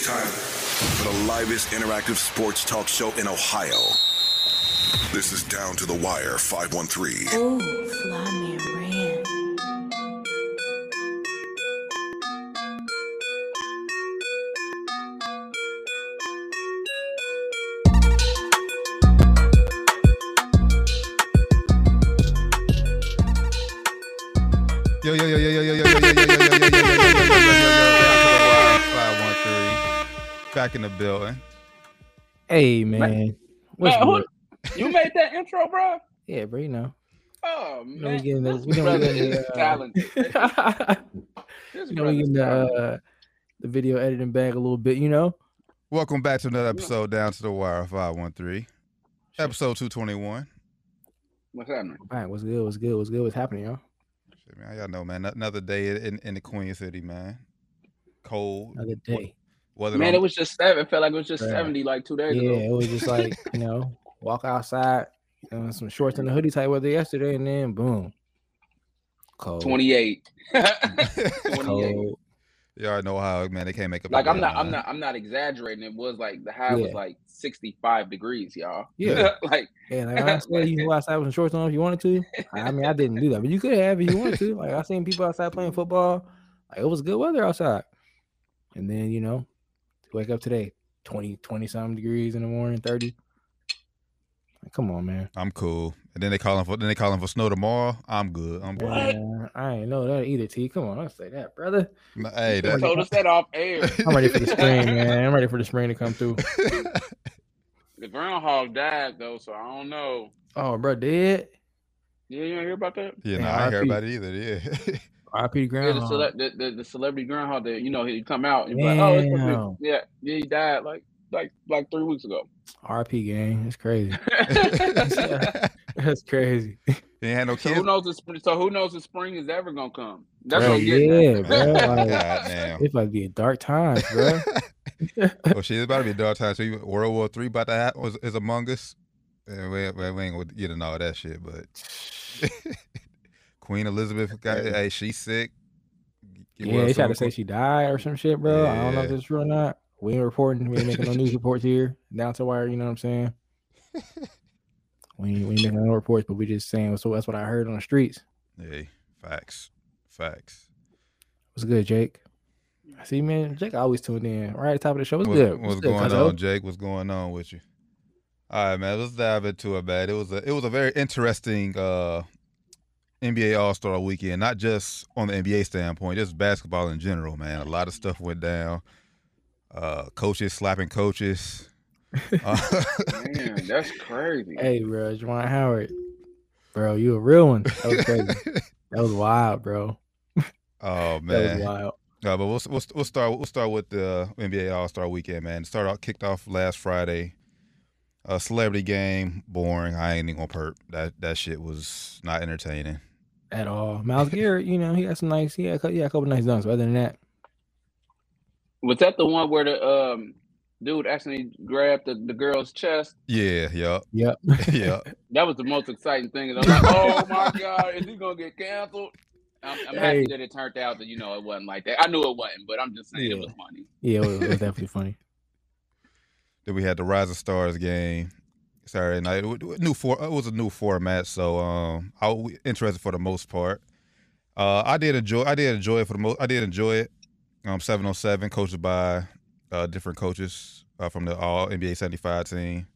It's time for the livest interactive sports talk show in Ohio. This is Down to the Wire 513. Ooh, fly Back in the building. Hey man, what's Man, who- good? You made that intro, bro. Yeah, bro, you know. Oh You know, we man, getting the, we this know brother getting is the, uh, talented. This you know, we getting the uh, the video editing bag a little bit, you know. Welcome back to another episode Down to the Wire five one three. Episode two twenty one. What's happening? All right, what's good? What's good? What's good? What's happening, y'all? Shit, man, y'all know, man. Another day in, in the Queen City, man. Cold. Another day. Weather Man, on- it was just seven. It felt like it was just Bruh. seventy like two days ago. Yeah, ago. it was just like you know, walk outside, you know, some shorts and a hoodie type weather yesterday, and then boom, cold. Twenty eight. Twenty eight. Cold. you already know how, man. They can't make up. Like I'm weather, not, I'm not, I'm not exaggerating. It was like the high was like sixty five degrees, y'all. Yeah. like Yeah, like I said, you can go outside with some shorts on if you wanted to. I mean, I didn't do that, but you could have if you wanted to. Like I seen people outside playing football. Like it was good weather outside. And then, you know, wake up today, 20, 20 something degrees in the morning, 30. Like, come on, man. I'm cool. And then they calling for then they calling for snow tomorrow. I'm good. I'm good. Man, I ain't know that either, T. Come on, don't say that, brother. Hey, they that, told us that off air. I'm ready for the spring, man. I'm ready for the spring to come through. The groundhog died though, so I don't know. Oh, bro, dead. Yeah, you don't hear about that? yeah, Man, no, I ain't hear about it either. Yeah. RP Yeah, the, cele- the, the, the celebrity groundhog that you know he come out and be like, oh, it's supposed to be- Damn. yeah, yeah, he died like like like three weeks ago. RP gang. It's crazy. That's crazy. ain't had no so who knows? If, spring- so who knows if spring is ever gonna come? That's Bro, what I'm getting. yeah, at. bro. Like, God damn. It's about to be a dark time, bro. oh shit, it's about to be a dark time. So you, World War Three about to happen was is among us. And we, we, we ain't gonna get into all that shit, but Queen Elizabeth got Yeah. hey, she's sick. Get yeah, well they tried to say she died or some shit, bro. I don't know if Yeah. it's true or not. We ain't reporting. We ain't making no news reports here. Down to wire, you know what I'm saying? We ain't, we ain't making no reports, but we just saying. So that's what I heard on the streets. Hey, facts, facts. What's good, Jake? I see, man, Jake always tuned in right at the top of the show. What's What- good? What's, good, going on, Jake? What's going on with you? All right, man. Let's dive into it, man. It was a it was a very interesting uh NBA All Star weekend, not just on the NBA standpoint, just basketball in general, man. A lot of stuff went down. Uh, coaches slapping coaches. Uh, Man, that's crazy. Hey, bro, Juwan Howard, bro, you a real one. That was crazy. that was wild, bro. oh man, That was wild. Uh, but we'll, we'll we'll start we'll start with the NBA All Star Weekend, man. Start out kicked off last Friday. A celebrity game, boring. I ain't even gonna perp. That that shit was not entertaining. At all, Myles Garrett, you know, he had some nice, he had, a cou- he had a couple nice dunks. But other than that, Was that the one where the um dude actually grabbed the, the girl's chest? Yeah, yeah, yep. yup. That was the most exciting thing. I was like, oh my god, is he gonna get canceled? I'm, I'm Hey. happy that it turned out that you know it wasn't like that. I knew it wasn't, but I'm just saying Yeah. it was funny. Yeah, it was, it was definitely funny. Then we had the Rising Stars game Saturday night. New for it was a new format, so um, I was interested for the most part. Uh, I did enjoy. I did enjoy it for the most. I did enjoy it. Um, seven on seven, coached by uh, different coaches uh, from the All NBA seventy five team.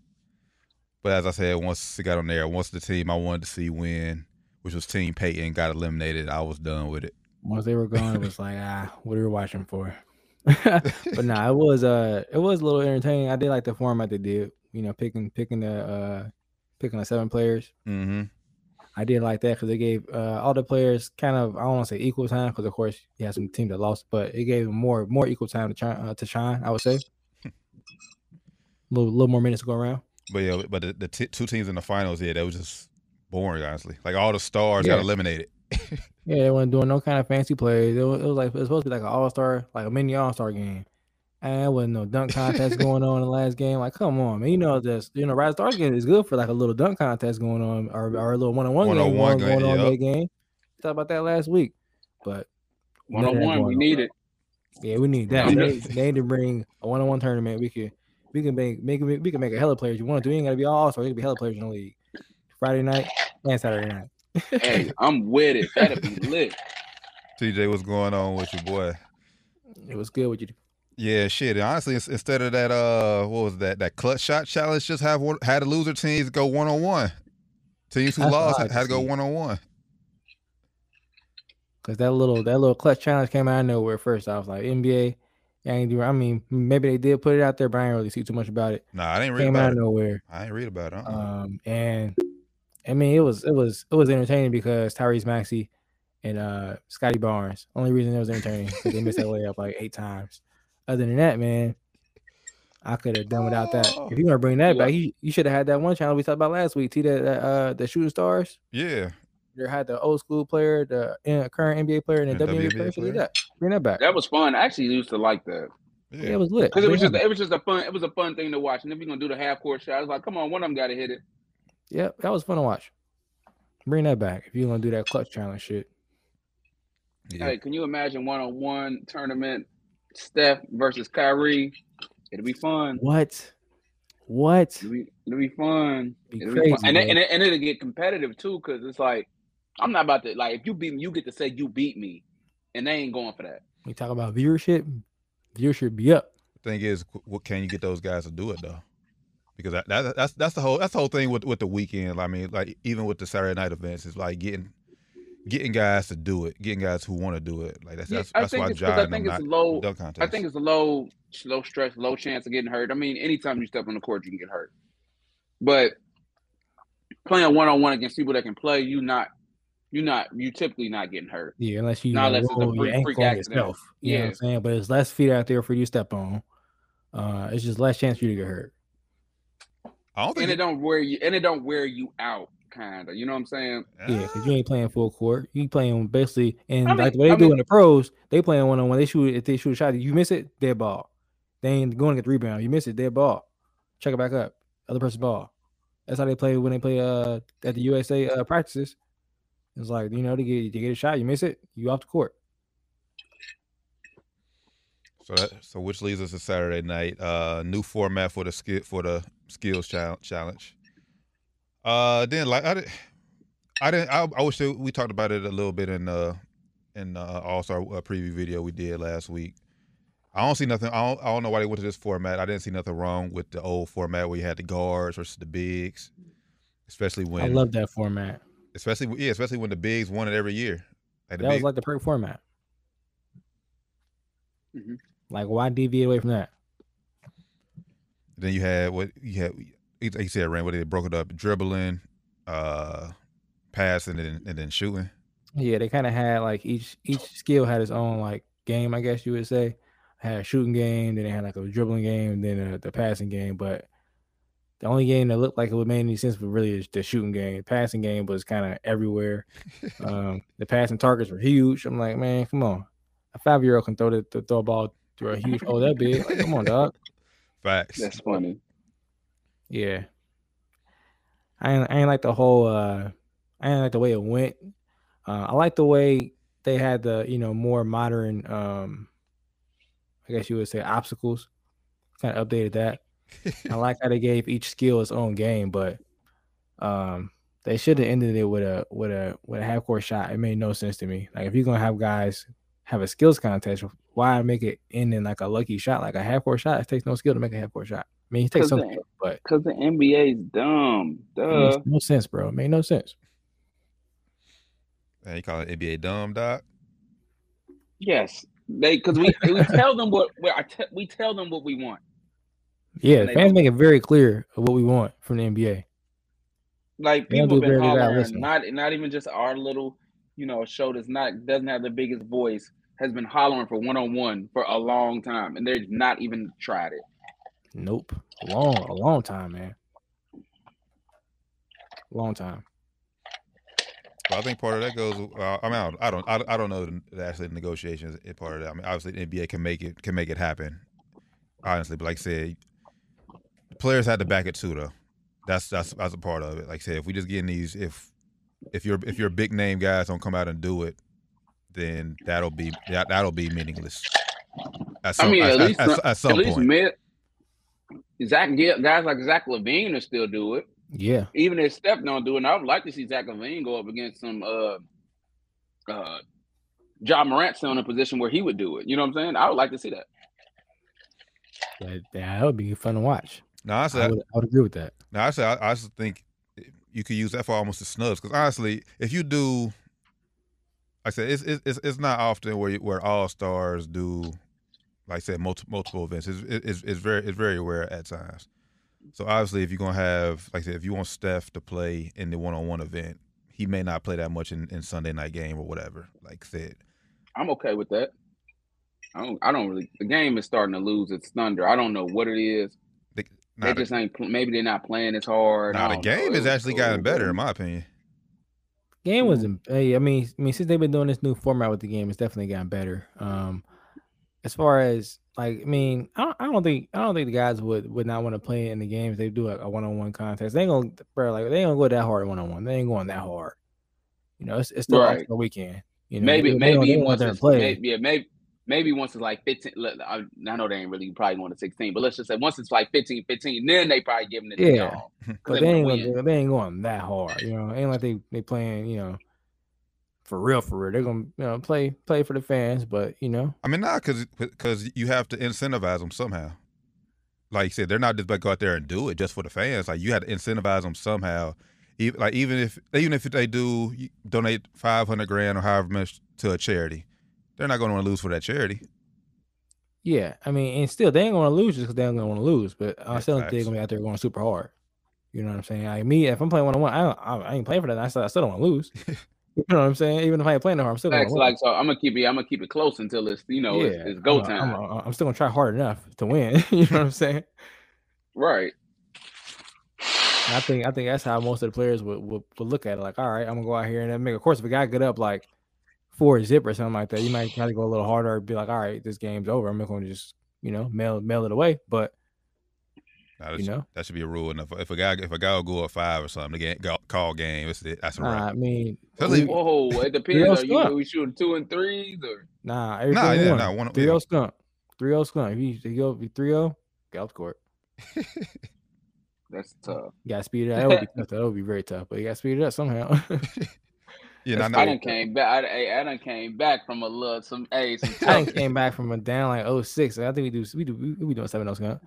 But as I said, once it got on there, once the team I wanted to see win, which was Team Payton, got eliminated, I was done with it. Once they were gone, it was like, ah, what are we watching for? but nah, it was uh, it was a little entertaining. I did like the format they did. You know, picking picking the uh, picking the seven players. Mm-hmm. I did like that because they gave uh, all the players kind of I don't want to say equal time because of course you had some team that lost, but it gave them more more equal time to shine. Uh, to shine, I would say. A little, little more minutes to go around. But yeah, but the, the t- two teams in the finals, yeah, that was just boring, honestly. Like all the stars got eliminated. Yeah, they weren't doing no kind of fancy plays. It was, it was like it was supposed to be like an all star, like a mini all star game. And there wasn't no dunk contest going on in the last game. Like, come on, man. You know, this. you know, Rise Stars game is good for like a little dunk contest going on or, or a little one on one game One-on-one going, game, going on yep. that game. Talked about that last week. But One on None of that one, we need it. Yeah, we need that. they, they need to bring a one on one tournament. We could we can make make we can make a hella players you want to. We ain't gotta be all stars. We can be hella players in the league. Friday night and Saturday night. hey, I'm with it. That'd be lit. TJ, what's going on with your boy? It was good with you. Yeah, shit. Honestly, ins- instead of that, uh, what was that? That clutch shot challenge. Just have one, had the loser teams go one on one. Teams who That's lost I had to go one on one. Cause that little that little clutch challenge came out of nowhere. First, I was like NBA. I ain't do. I mean, maybe they did put it out there, but I didn't really see too much about it. Nah, I didn't read Came out about of it. nowhere. I didn't read about it. Uh-uh. Um, and I mean, it was it was it was entertaining because Tyrese Maxey and uh Scottie Barnes. Only reason it was entertaining because they missed that layup like eight times. Other than that, man, I could have done without that. If you want to bring that back, you, you should have had that one channel we talked about last week. T that that, uh the shooting stars. yeah, There had the old school player, the uh, current NBA player, and the And WNBA, WNBA player. Player. that. Bring that back. That was fun. I actually used to like that yeah. Yeah, it was lit. because it was just it was just a fun it was a fun thing to watch. And if you're gonna do the half court shot, I was like, come on, one of them got to hit it. back. Yep, that was fun to watch. Bring that back if you're gonna do that clutch challenge shit. yeah. Hey, can you imagine one on one tournament, Steph versus Kyrie? It'll be fun. What? What? It'll be, it'll be fun. Be It'll crazy, be fun. And, it, and, it, and it'll get competitive too, because it's like I'm not about to like if you beat me, you get to say you beat me, and they ain't going for that. We talk about viewership. Viewership be up. thing is, what can you get those guys to do it though? Because that, that that's that's the whole that's the whole thing with with the weekend. I mean, like even with the Saturday night events, it's like getting getting guys to do it, getting guys who want to do it. Like that's Yeah, that's, I that's think why it's 'cause I think it's low- I think it's a low, low stress, low chance of getting hurt. I mean, anytime you step on the court, you can get hurt. But playing one on one against people that can play, you not, you not, you typically not getting hurt. Yeah, unless you Not like, unless it's a your freak- ankle freak on accident. yourself. You know what Yeah. I'm saying? But it's less feet out there for you to step on. Uh, it's just less chance for you to get hurt. I don't think And it don't wear you, and it don't wear you out, kind of. You know what I'm saying? Yeah, because you ain't playing full court. You playing basically, and I like the way they I do mean- in the pros, they playing one on one. They shoot if they shoot a shot, you miss it, dead ball. They ain't going to get the rebound. You miss it, dead ball. Check it back up. Other person's ball. That's how they play when they play uh at the USA uh, practices. It's like you know to get to get a shot, you miss it, you off the court. So that so which leads us to Saturday night. Uh new format for the skill for the skills challenge challenge. Uh then like I did I didn't I, I wish we talked about it a little bit in uh in uh All Star uh, preview video we did last week. I don't see nothing. I don't, I don't know why they went to this format. I didn't see nothing wrong with the old format where you had the guards versus the bigs, especially when I love that format. especially yeah, especially when the bigs won it every year. Like the That was like the perfect format. Mhm. Like why deviate away from that? Then you had what you had. You you said Rand, what they broke it up: dribbling, uh, passing, and then, and then shooting. Yeah, they kind of had like each each skill had its own like game, I guess you would say. Had a shooting game, then they had like a dribbling game, and then uh the passing game. But the only game that looked like it would make any sense was really is the shooting game. The passing game was kind of everywhere. um, the passing targets were huge. I'm like, man, come on, a five year old can throw the, the throw a ball through a huge hole that big. Like, come on, dog. Facts. That's funny. Yeah. I ain't, I ain't like the whole uh I ain't like the way it went. Uh I like the way they had the, you know, more modern um I guess you would say obstacles. Kind of updated that. I like how they gave each skill its own game, but um they should have ended it with a with a with a half court shot. It made no sense to me. Like if you're gonna have guys have a skills contest, why make it end in like a lucky shot, like a half court shot? It takes no skill to make a half court shot. I mean, it takes 'Cause some the- skill, but Cause the NBA's dumb. it Duh. makes no sense, bro. It made no sense. Man, you call it NBA dumb, doc? Yes, they because we we tell them what we I te- we tell them what we want. Yeah, And fans don't. make it very clear of what we want from the NBA. Like don't people have been very good at hollering, not not even just our little, you know, show that's not doesn't have the biggest voice has been hollering for one on one for a long time, and they've not even tried it. Nope. A long, a long time, man. Long time. But I think part of that goes. Uh, I mean, I don't, I don't, I don't- know the actually the negotiations is part of that. I mean, obviously the NBA can make it can make it happen, honestly. But like I said, the players had to back it too, though. That's that's that's a part of it. Like I said, if we just getting these, if if your if your big name guys don't come out and do it, then that'll be that that'll be meaningless. At some, I mean, at, at least at, some- at some At least point. mid. Zach, guys like Zach LaVine will still do it. Yeah, Even if Steph don't do it, and I would like to see Zach LaVine go up against some uh uh Ja Morant still in a position where he would do it. You know what I'm saying? I would like to see that. that, that would be fun to watch. No, honestly, I I, would, I would agree with that. no, honestly, I, I just think you could use that for almost the snubs. Because honestly, if you do, like I said, it's it's it's, it's not often where you, where all stars do, like I said, multiple multiple events. It's, it's it's very it's very rare at times. So obviously, if you're gonna have, like I said, if you want Steph to play in the one on one event, he may not play that much in, in Sunday night game or whatever. Like I said, I'm okay with that. I don't. I don't really. The game is starting to lose its thunder. I don't know what it is. the, They nah, the, just ain't. Maybe they're not playing as hard. nah, the don't know. game It has actually gotten better in my opinion. Game wasn't. Hey, I mean, I mean, since they've been doing this new format with the game, it's definitely gotten better. Um, as far as like, I mean, I don't, I don't think I don't think the guys would would not want to play in the games. they do a one on one contest. They ain't gonna, bro, like they ain't gonna go that hard one on one. They ain't going that hard. You know, it's it's still Right. a weekend. You know, maybe they- maybe they once it's, play. maybe, yeah maybe maybe once it's like 15 look, I, I know they ain't really probably going to 16 but let's just say once it's like 15 15 then they probably giving it Yeah. But they ain't gonna, they ain't going that hard. You know, ain't like they they playing. You know, for real, for real. They're gonna you know play play for the fans, but you know, I mean, not because because you have to incentivize them somehow. Like you said, they're not just about to go out there and do it just for the fans. Like you had to incentivize them somehow. Even, like even if even if they do donate five hundred grand or however much to a charity, they're not going to want to lose for that charity. Yeah, I mean, and still they ain't gonna lose just because they ain't gonna want to lose. But I still think they're gonna be out there going super hard. You know what I'm saying? Like me, if I'm playing one on one, I I, I ain't playing for that. I still, I still don't want to lose. you know what I'm saying? Even if I ain't playing no hard, I'm still gonna like so i'm gonna keep it i'm gonna keep it close until it's you know it's, it's go I'm, time I'm, I'm still gonna try hard enough to win. you know what I'm saying? right And I think I think that's how most of the players would, would, would look at it. Like, all right, I'm gonna go out here and then make. Of course, if a guy get up like four zip or something like that, you might try to go a little harder. Be like, all right, this game's over. I'm gonna just you know mail mail it away. But Now, that, You know? that should be a rule. And if, if a guy if a guy will go up five or something, the game go, call game. It's it. That's a nah, I mean, Especially- whoa it depends oh are you skunk. are we shooting two and threes or Nah, everything Nah, yeah, one. nah, one- 3 yeah. skunk. 3 skunk. If you, if you go 3 0, get off the court. that's tough You gotta speed it up. That would be tough. That would be very tough. But you gotta speed it up somehow. Yeah, I I know. done came back. I, hey, I done came back from a little some. Hey, some I done came back from a down like 06. I think we do we do we, we doing 7 0 skunk.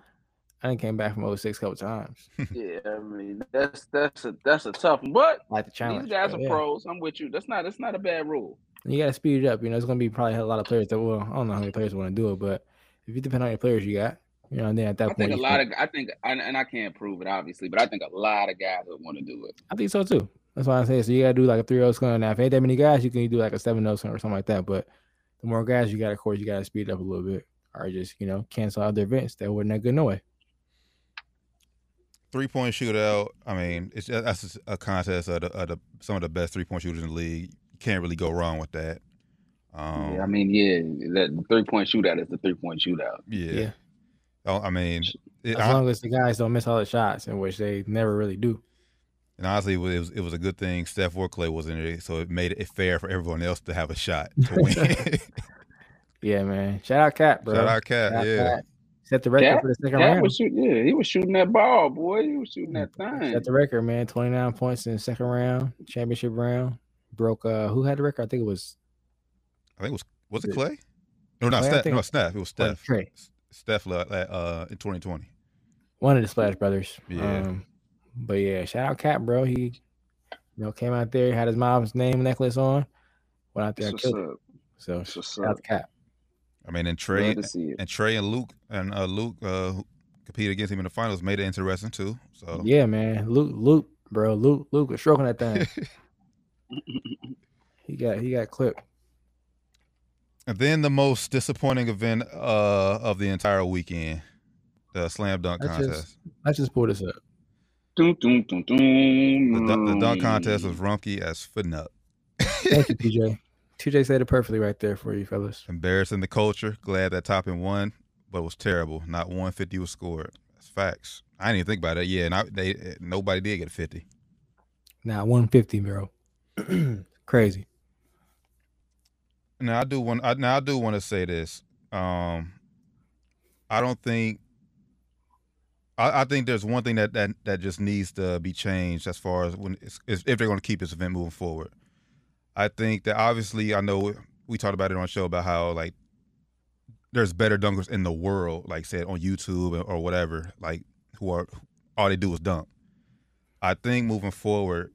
I done came back from 06 a couple times. yeah, I mean that's that's a that's a tough one. But Like the challenge. these guys but are yeah. pros. I'm with you. That's not that's not a bad rule. You gotta speed it up. You know, it's gonna be probably a lot of players that will. I don't know how many players want to do it, but if you depend on your players you got, you know, and then at that I point, think a lot can- of I think and, and I can't prove it obviously, but I think a lot of guys would want to do it. I think so too. That's why I say so. You gotta do like a 3 0 skunk. Now, if ain't that many guys, you can do like a 7 0 skunk or something like that. But the more guys you got, of course, you gotta speed it up a little bit, or just you know cancel out the events that wasn't that good no way. Three point shootout. I mean, it's that's a contest of, the, of the, some of the best three point shooters in the league. You can't really go wrong with that. Um, yeah, I mean, yeah, that three point shootout is the three point shootout. yeah. Yeah. Oh, I mean, it, As I- long as the guys don't miss all the shots, in which they never really do. and honestly, it was it was a good thing Steph or Clay was in there, so it made it fair for everyone else to have a shot to win. Yeah, man. Shout out Cap, bro. Shout out Cat, Shout out yeah. Cat. Set the record Cat- for the second round. was shooting, yeah, he was shooting that ball, boy. He was shooting that thing. Set the record, man. 29 points in the second round, championship round. Broke uh who had the record? I think it was I think it was was it Clay? No, not Clay, Steph. No, Steph. It was Steph. Trae. Steph uh, uh, in 2020. One of the Splash Brothers. Yeah. Um, but yeah, shout out Cap, bro. He you know came out there, had his mom's name necklace on, went out there and killed it. up. So That's what's shout out to Cap. I mean, and Trae to see it. and Trae and Luke and uh, Luke uh, competed against him in the finals made it interesting too. So Yeah, man. Luke, Luke, bro. Luke, Luke was stroking that thing. he got he got clipped. And then the most disappointing event uh, of the entire weekend, the slam dunk That's contest. just- Let's just pull this up. Dun, dun, dun, dun. The, dun- the dunk contest was rumpy as nut. Thank you, TJ. TJ said it perfectly right there for you, fellas. Embarrassing the culture. Glad that top Toppin won, but it was terrible. Not 150 was scored. That's facts. I didn't even think about that. Yeah, and I, they nobody did get a 50. Now 150, bro. Crazy. Now I do want. I, now I do want to say this. Um, I don't think. I, I think there's one thing that, that that just needs to be changed as far as when it's, if they're going to keep this event moving forward. I think that obviously I know we talked about it on the show about how like there's better dunkers in the world, like said on YouTube or whatever, like who are all they do is dunk. I think moving forward,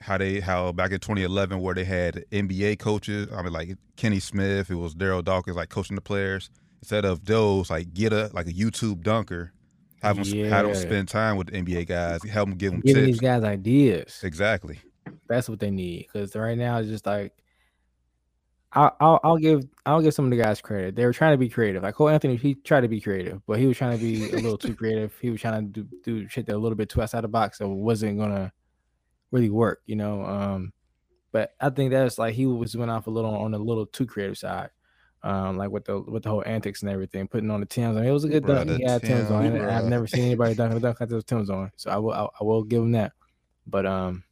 how they how back in 2011 where they had NBA coaches, I mean like Kenny Smith, it was Darryl Dawkins like coaching the players. Instead of those, like get a like a YouTube dunker, have them have them spend time with the NBA guys, help them give them Giving tips. these guys ideas. Exactly. That's what they need. Because right now it's just like I'll, I'll I'll give I'll give some of the guys credit. They were trying to be creative. Like Cole Anthony, he tried to be creative, but he was trying to be a little too creative. He was trying to do, do shit that a little bit too outside the box, so wasn't gonna really work, you know. Um, but I think that's like he was went off a little on a little too creative side. Um, like with the with the whole antics and everything, putting on the Tims. I mean, it was a good dunk. He had Tims on. I've never seen anybody dunk a dunk contest with Tims on, so I will I, I will give him that. But um,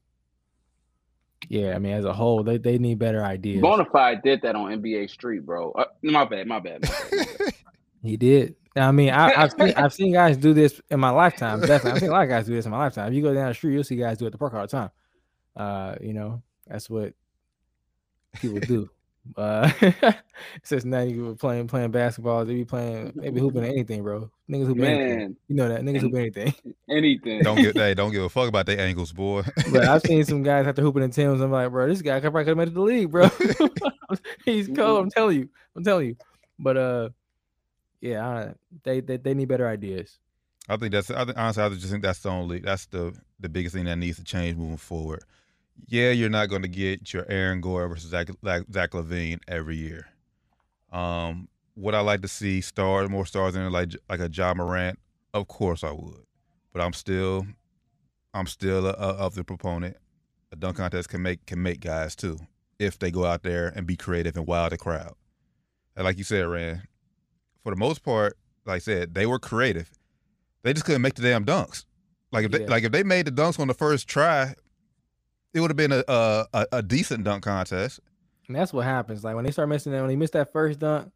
yeah, I mean, as a whole, they, they need better ideas. Bonafide did that on NBA Street, bro. Uh, my bad, my bad. My bad, my bad. He did. I mean, I, I've seen I've seen guys do this in my lifetime. Definitely, I've seen a lot of guys do this in my lifetime. If you go down the street, you'll see guys do it at the park all the time. Uh, you know, that's what people do. Uh, since now you were playing playing basketball, they be playing maybe hooping anything, bro. Niggas hooping anything. Man, You know that niggas hooping anything. anything. Don't get they don't give a fuck about their ankles, boy. But I've seen some guys after hooping in Tim's. I'm like, bro, this guy could probably could have made it to the league, bro. He's cold. I'm telling you. I'm telling you. But uh, yeah, I, they, they they need better ideas. I think that's I think, honestly I just think that's the only that's the the biggest thing that needs to change moving forward. Yeah, you're not going to get your Aaron Gordon versus Zach, Zach, LaVine every year. Um, would I like to see stars more stars in it like like a Ja Morant? Of course I would, but I'm still I'm still a, a, of the proponent. A dunk contest can make can make guys too if they go out there and be creative and wow the crowd. And like you said, Rand, for the most part, like I said, they were creative. They just couldn't make the damn dunks. Like if they, like if they made the dunks on the first try, it would have been a, a a a decent dunk contest. And that's what happens. Like when they start missing that, when they miss that first dunk,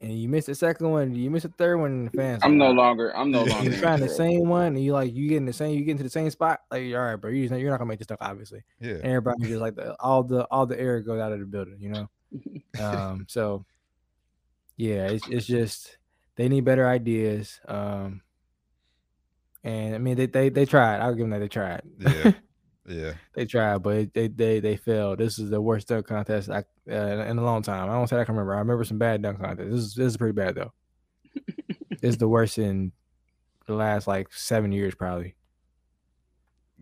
and you miss the second one, you miss the third one, and the fans. I'm no longer. I'm no longer. You're trying the same one, and you like you getting the same. You get into the same spot. Like, all right, bro. You you're not gonna make this dunk, obviously. Yeah. And everybody just like the all the all the air goes out of the building, you know. um, so yeah, it's it's just they need better ideas. Um, and I mean they they they tried. I'll give them that they tried. Yeah. Yeah. they tried, but they they they failed. This is the worst dunk contest I uh, in a long time. I don't say I can remember. I remember some bad dunk contests. This is this is pretty bad though. it's the worst in the last like seven years probably.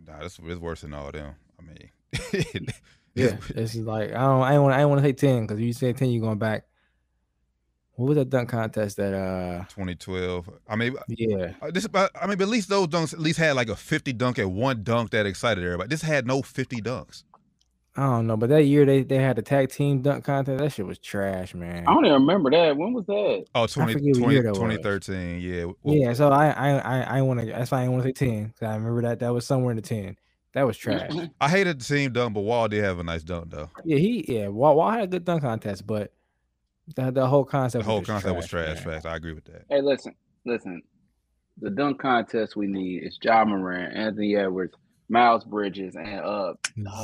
Nah, this is worse than all them. I mean, Yeah, this is like I don't I don't want I don't want to say ten because if you say ten, you're going back. What was that dunk contest that uh 2012. I mean, yeah uh, this about. I mean, but at least those dunks at least had like a 50 dunk and one dunk that excited everybody. This had no 50 dunks. I don't know, but that year they they had the tag team dunk contest. That shit was trash, man. I don't even remember that. When was that? Oh, 20, 20 year that was. 2013. Yeah. Well, Yeah, so I I I I want to. That's why I didn't want to say ten because I remember that that was somewhere in the ten. That was trash. I hated the team dunk, but Wall did have a nice dunk though. yeah, he yeah. Wall, Wall had a good dunk contest, but the the whole concept The whole just concept was trash. man. Facts. I agree with that. Hey, listen, listen. The dunk contest we need is Ja Morant, Anthony Edwards, Miles Bridges, and uh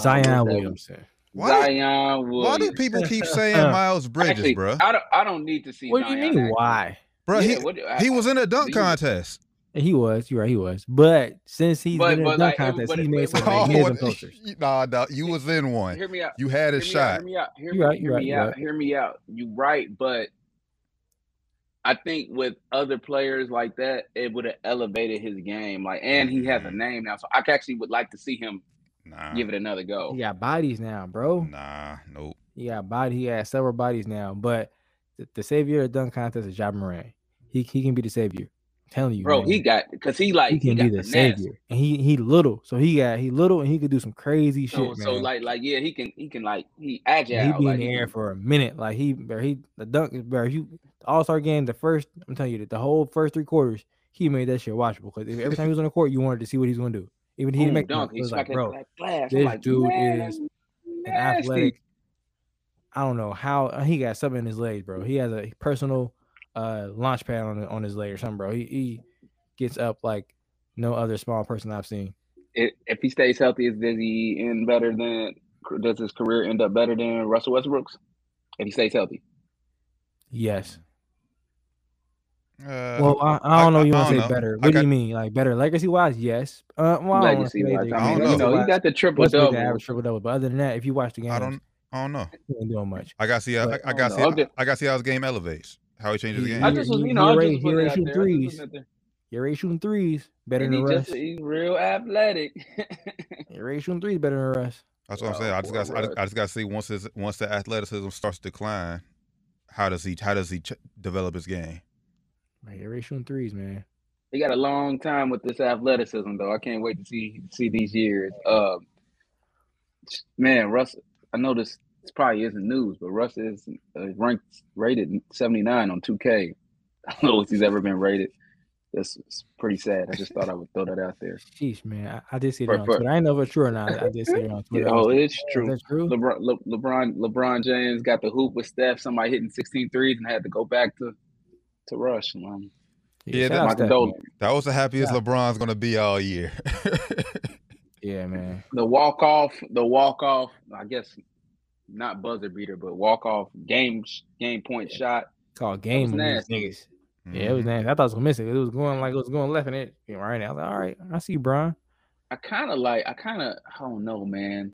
Zion what's that? Williamson. Why, Zion why do people keep saying Miles Bridges, Actually, bro? I don't. I don't need to see. What do you mean? actually. Why? Bro, Yeah, he, what do- he was in a dunk do you- contest. He was. You're right. He was. But since he's But- been in a but, dunk like, contest, but- he's made some Oh, amazing posters. nah, nah, you was in one. Hear me out. You had a hear shot. Me out, hear me You out. right, Hear you right, me you out. right. Hear me out. You right, but I think with other players like that, it would have elevated his game. Like, and he has a Mhm. name now, so I actually would like to see him Nah, give it another go. He got bodies now, bro. nah, nope. He got body. He has several bodies now. But the, the savior of dunk contest is Ja Morant. He he can be the savior. Telling you, Bro, man. he got because he like he can got be the savior, and he he little, so he got he little, and he could do some crazy shit, So, man. like like yeah, he can he can like he agile. And he be like, in the air for a minute, like he, bro, he the dunk, bro. You All Star game, the first, I'm telling you, that the whole first three quarters, he made that shit watchable. Because every time he was on the court, you wanted to see what he's gonna do. Even he didn't boom, make dunk. He was like, bro, this like, dude man, is that's an nasty. athletic I don't know how he got something in his legs, bro. He has a personal uh launch pad on on his leg or something, bro. He, he gets up like no other small person I've seen. If, if he stays healthy, is does he end better than does his career end up better than Russell Westbrook's? If he stays healthy, Yes. Uh, Well, I, I don't know. You I want to say know. better? I What do you mean, like better legacy wise? Yes. Uh, well, I don't wanna legacy wise. I mean, don't you know. know, he got the triple double. the average triple double, but other than that, if you watch the game, I don't. I don't know. he ain't doing much. I got to see. I, But- I got to see. I. I got to see how his game elevates. How he changes the game. I just was, he- you know, I he just already- put he it already out shooting there. I just threes. put it. You're already shooting threes better And than he the just rest. he's real athletic. You're already shooting threes better than the rest. That's what I'm Oh, saying. I just got. I, Russ. I just got to see once his once the athleticism starts to decline, how does he how does he ch- develop his game? Like, you're already shooting threes, man. He got a long time with this athleticism, though. I can't wait to see see these years. Uh, man, Russ. I know this, this probably isn't news, but Russ is uh, ranked rated 79 on 2K. I don't know if he's ever been rated. That's it's pretty sad. I just thought I would throw that out there. Sheesh, man. I, I did see it For- on for- Twitter. I didn't know if it's true or not. I did see it on Twitter. I oh, was like, it's "Is true. that true? LeBron, Le, LeBron, LeBron James got the hoop with Steph. Somebody hitting 16 threes and had to go back to to rush. Um, Yeah, shout that- out my Steph, That was the happiest Yeah. LeBron's gonna be all year. Yeah, man. The walk off, the walk off. I guess not buzzer beater, but walk off game game point shot. Called game was on these niggas. Yeah, it was Mhm. nasty. I thought it was gonna miss it. It was going like it was going left and it went right. I was like, all right, I see you, Brian. I kind of like. I kind of. I don't know, man.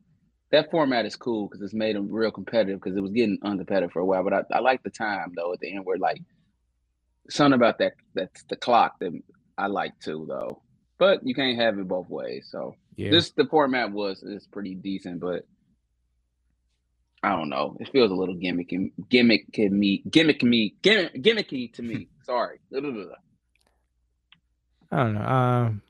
That format is cool because it's made them real competitive because it was getting uncompetitive for a while. But I, I like the time though at the end where like something about that that's the clock that I like too though. But you can't have it both ways. So Yeah. this the format was is pretty decent, but I don't know. It feels a little gimmicky, gimmick to me, gimmick me, gimmick, gimmicky to me. Sorry, I don't know. Um,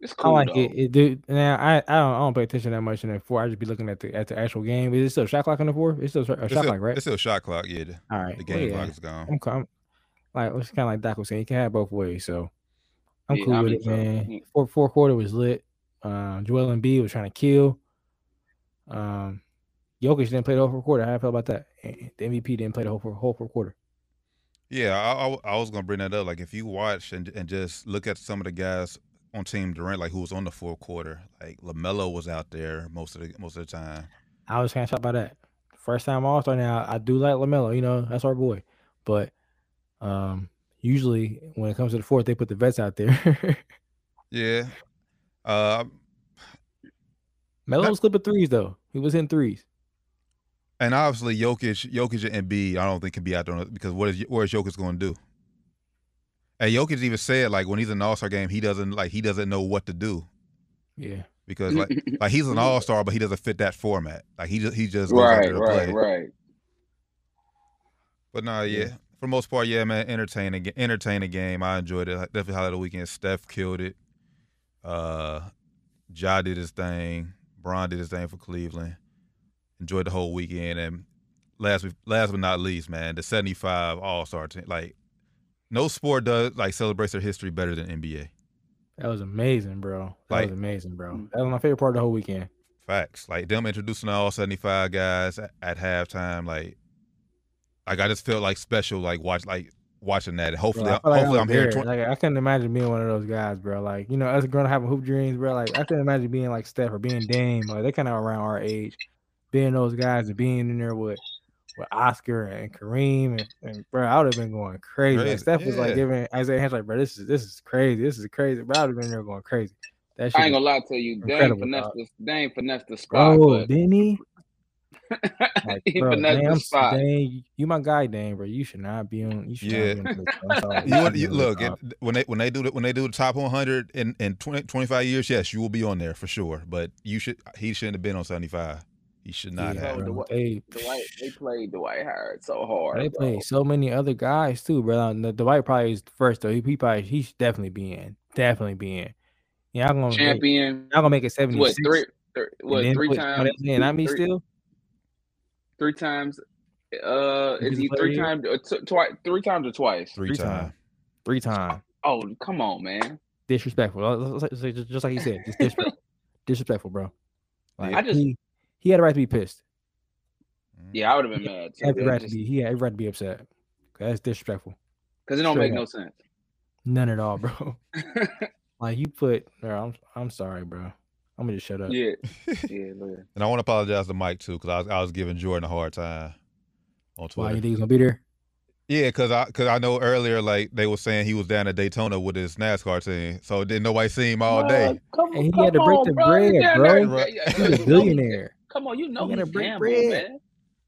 it's I like though. it. it dude, now I, I don't I don't pay attention that much in the four. I just be looking at the at the actual game. Is it still shot clock in the four? It's still a It's shot still, clock, right? It's still shot clock. Yeah, the, All right. the well, game yeah. clock is gone. I'm, co- I'm like it's kind of like Doc was saying. You can have both ways. So I'm Yeah, cool I with it, so, man. yeah. Fourth fourth quarter was lit. Um, Joel Embiid was trying to kill. Um, Jokic didn't play the whole fourth quarter. How I feel about that? The MVP didn't play the whole whole fourth quarter. Yeah, I, I, I was gonna bring that up. Like, if you watch and and just look at some of the guys on Team Durant, like who was on the fourth quarter, like LaMelo was out there most of the most of the time. I was kind of shocked by that. First time All Star. Now I do like LaMelo. You know that's our boy, but um, usually when it comes to the fourth, they put the vets out there. Yeah, uh, Melo was clipping threes though. He was in threes. And obviously Jokic, Jokic and Embiid, I don't think can be out there because what is what is Jokic going to do? And Jokic even said like when he's in the All Star game, he doesn't like he doesn't know what to do Yeah. because like like he's an All Star, but he doesn't fit that format. Like he just he just goes out right, there to right, play. right. But nah, yeah. Yeah. For the most part, yeah, man, entertaining, entertaining game. I enjoyed it. Definitely highlight of the weekend. Steph killed it. Uh, Ja did his thing. Bron did his thing for Cleveland. Enjoyed the whole weekend. And last, last but not least, man, the '75 All Star team. Like, no sport does like celebrates their history better than NBA. That was amazing, bro. That Like- was amazing, bro. Mm. That was my favorite part of the whole weekend. Facts. Like them introducing all 75 guys at, at halftime. Like, like I just felt like special. Like watch, like watching that. And Bro, hopefully, I feel like I hopefully, was I'm hearing. there. 20, Like I couldn't imagine being one of those guys, bro. Like you know, us growing up having hoop dreams, bro. Like I couldn't imagine being like Steph or being Dame. Like they kind of around our age, being those guys and being in there with with Oscar and Kareem and, and bro, I would have been going crazy. Like, Crazy, Steph was like giving Isaiah Hands like, bro, this is this is crazy. This is crazy. Bro, I would have been there going crazy. That shit, I ain't gonna lie to you. Dame Incredible, finessed the Dame finessed the spot, bro, but didn't he? Like, he bro, finessed Dame, the spot. Dame, you my guy, Dame, bro. You should not be on. You should Yeah. not be on the list, bro. I'm sorry. You, should you look list, it, when they when they do the, when they do the top 100 in in 20, 25 years, yes, you will be on there for sure. But you should he shouldn't have been on 75. He should not Yeah, have. bro. bro. Dwight- They, Dwight, they played Dwight Howard so hard. They bro. played so many other guys too, bro. The Dwight probably is first though. He, he probably he should definitely be in. Definitely be in. Yeah, I'm gonna make, champion. I'm gonna make it seventy What three? Three, what three times? Not me three- still. Three times. Uh, is he three times? Uh, t- twice? Three times or twice? Three, Three times. times. Three times. Oh, come on, man. Disrespectful. Let's- let's say Just just like he said, just disrespectful. disrespectful, bro. Like, I just- he, he had a right to be pissed. Mm. Yeah, I would have been mad. He had every right to be. He had every right to be upset. That's disrespectful. because it don't straight make up. no sense. None at all, bro. like you put, bro. I'm I'm sorry, bro. I'm gonna just shut up. yeah, yeah, look. And I want to apologize to Mike too, because I was, I was giving Jordan a hard time on Twitter. Why you think he's gonna be there? Yeah, because I because I know earlier like they were saying he was down at Daytona with his NASCAR team, so didn't nobody see him all day. Man, Come, And he had to break on, the bro. bread, You down bro. there, Right. yeah, He's a billionaire. Come on, you know He gotta he's break bread. man.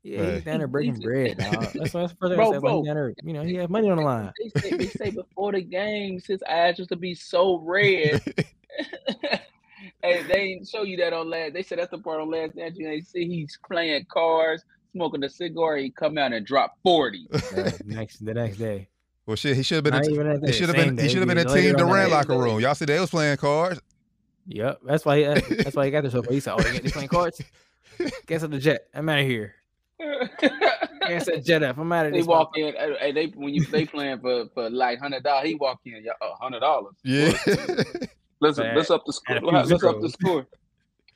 Yeah, Right. he's down there breaking bread, dog. That's, that's the first thing Bro, I said. Like, bro. there, you know, he has money on the line. They say, they say before the games, his eyes used to be so red. hey, they didn't show you that on last. They said that's the part on last night. You know, you see he's playing cards, smoking a cigar. He come out and drop forty. Bro, next the next day. well, shit, he should have been. Not in- even that He should have same been. He should have been in later Team on that Durant locker room. Y'all see they was playing cards. Yep, that's why. He, uh, that's why he got this. So he said, "Oh, they they playing cards. Cancel the jet. I'm out of here. Cancel the jet up. I'm out of here. they this. walk in. Hey, hey, they when you they playing for for like hundred dollars, he walk in. Yeah, uh, hundred dollars. Yeah. Let's Bad. let's up the score. Add a few Let's up the score.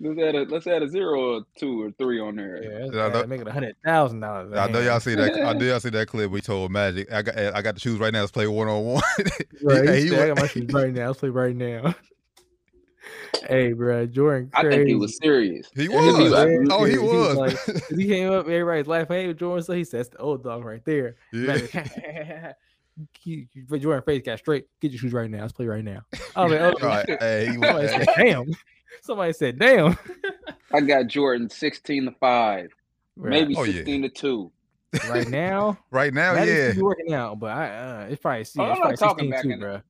Let's add a let's add a zero or two or three on there. Yeah, that's Yeah, know- make it a hundred thousand dollars. I know y'all see that. I know y'all see that clip. We told Magic, I got I got to choose right now. Let's play one on one. Right, Hey, he he I got my shoes right now. Let's play right now. Hey, bro, Jordan. I think he was serious. He Yeah, he was. dead Oh, he serious. was. like, 'cause he came up, everybody's laughing. Hey, Jordan, so he says the old dog right there. Yeah. He- he- but Jordan face got straight. Get your shoes right now. Let's play right now. I was like, oh, Right. shit. Hey, he Somebody was. said, damn. Somebody said, damn. I got Jordan sixteen to five, maybe Oh, yeah. sixteen to two. right now. Right now, That yeah. is still working out, but I uh, it's probably see, Oh, it's I'm not probably talking 16 back too, in bro.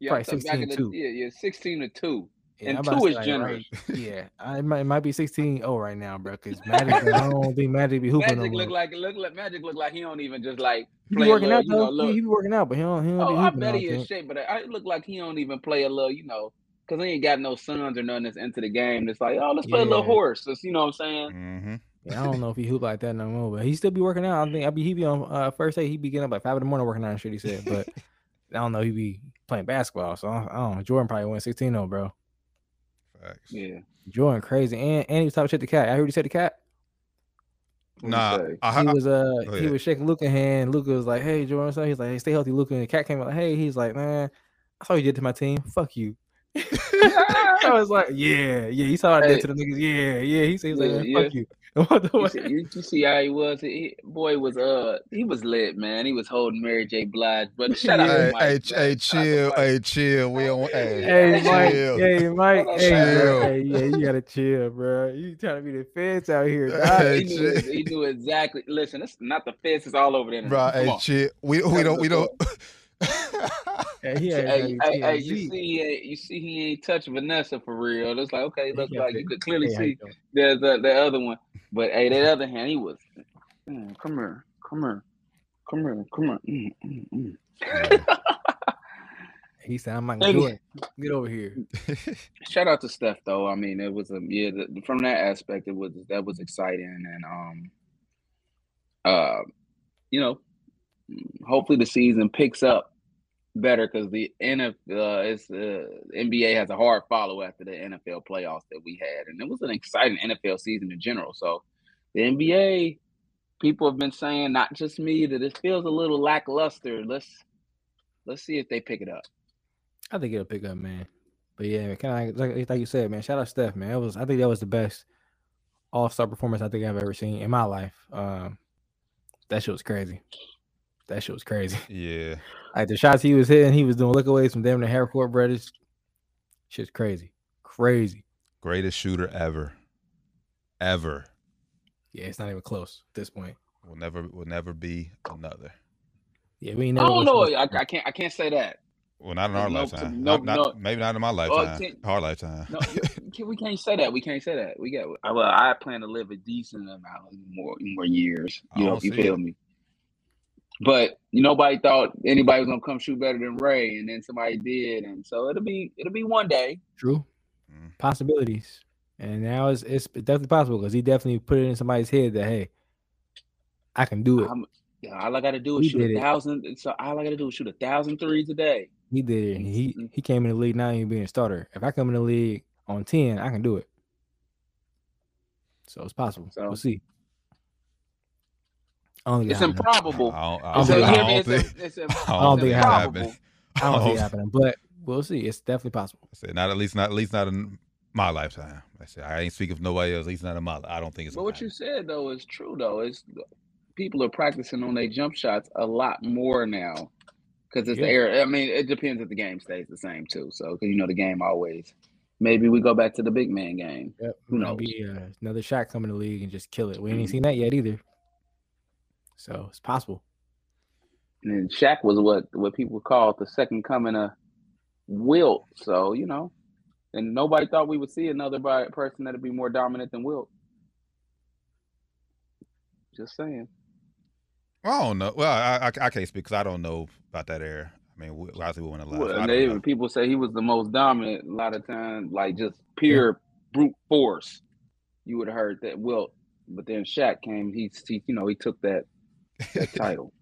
Yeah, Probably I'm talking back in the, 16 yeah, yeah, sixteen to two. Yeah, And two is say, like, generous. right- yeah, I, it, might, it might be 16 oh right now, bro. Because Magic, I don't think Magic be hooping Magic no look like look like Magic look like he don't even just like He play be working little, out you know, though. He, he be working out, but he don't. He don't Oh, be I bet he in shape, but I, it look like he don't even play a little, you know, because he ain't got no sons or nothing that's into the game. It's like, oh, let's play a little Yeah. horse. That's, you know what I'm saying? hmm Yeah, I don't know if he hoop like that no more, but he still be working out. I think I be he be on uh, first day. He be getting up like five in the morning working out and shit. He said, but I don't know. He be playing basketball, so I, I don't know. Jordan probably went 16 though, bro. Facts. Yeah. Jordan crazy, and and he was talking shit to cat. I heard he said the cat. What Nah, say? I, he was uh go he ahead. was shaking Luka hand. Luka was like, "Hey, Jordan." So he's like, "Hey, stay healthy, Luka." And the cat came out, "Hey," he's like, "Man, I saw what you did to my team. Fuck you." I was like, "Yeah, yeah." He saw what I Hey. did to the niggas. Yeah, yeah. He said, he was like, Yeah, fuck you." What the You see, you, you see how he was? He, boy was uh he was lit, man. He was holding Mary J. Blige. But shout out hey, to Mike. hey, hey, Shout to chill, Mike. hey, chill. We don't. Hey, Hey, Mike. chill. Hey, Mike. Hey. Chill. Hey, yeah, you gotta chill, bro. You trying to be the feds out here. Hey, he, knew, chill. he knew exactly. Listen, it's not the fence. It's all over the internet. Right, Come hey, on. chill. We we don't we don't. Hey, he Hey, hey, hey, you see, he ain't- you see, he ain't touched Vanessa for real. It's like, okay, He look got like you could clearly Hey, how you see there's the, the other one. But hey, that other hand, he was, "Mm, come here, come here, come here, come here. Mm, mm, mm." He said, "I'm not gonna do it. Get over here." Shout out to Steph though. I mean, it was a yeah. The, from that aspect, it was that was exciting, and um, uh, you know, hopefully the season picks up better because the NFL, uh, it's, uh, NBA has a hard follow after the NFL playoffs that we had, and it was an exciting NFL season in general. So the NBA, people have been saying, not just me, that it feels a little lackluster. Let's let's see if they pick it up. I think it'll pick up, man. But yeah, kind of like, like you said, man. Shout out Steph, man. It was I think that was the best All Star performance I think I've ever seen in my life. Um, that shit was crazy. That shit was crazy. yeah, Like the shots he was hitting, he was doing lookaways from damn the Harcourt brothers. Shit's crazy, crazy. greatest shooter ever, ever. Yeah, it's not even close at this point. Will never will never be another. Yeah, we ain't I don't know. I, I can't. I can't say that. Well, not in our No, lifetime. no, not, not no. maybe not in my Oh, lifetime. can't- Our lifetime. No, we can't say that. We can't say that. We got. I, well, I plan to live a decent amount of more more years. I You know, if you see feel it. me. But nobody thought anybody was gonna come shoot better than Ray, and then somebody did, and so it'll be it'll be one day. True. Mm. Possibilities. And now it's it's definitely possible because he definitely put it in somebody's head that hey, I can do it. I'm, yeah, all I got to do is He shoot did a it. thousand. So all I got to do is shoot a thousand threes a day. He did it. And he Mhm. he came in the league now he being a starter. If I come in the league on 10, I can do it. So it's possible. So- we'll see. I don't It's improbable. I don't, I don't It's, think- a- I hear don't it's, think- it's, a- I it's don't think it improbable. I don't see it Oh. happening, but we'll see. It's definitely possible. I said not at least not at least not in my lifetime. I said I ain't speaking of nobody else. At least not in my. Life I don't think it's. But gonna what you said though is true though. Is people are practicing on their jump shots a lot more now because it's the Yeah. air. I mean, it depends if the game stays the same too. So because you know the game always. Maybe we go back to the big man game. Yep. Who knows? Maybe uh, another shot coming to the league and just kill it. We ain't Mhm. seen that yet either. So it's possible. And then Shaq was what what people call the second coming of Wilt. So you know, and nobody thought we would see another bi- person that'd be more dominant than Wilt. Just saying. I don't know. Well, I, I, I can't speak because I don't know about that era. I mean, we, obviously we went alive. Well, so I and don't they, know. people say he was the most dominant. A lot of times, like just pure brute force. You would have heard that Wilt, but then Shaq came. He, he you know, he took that, that title.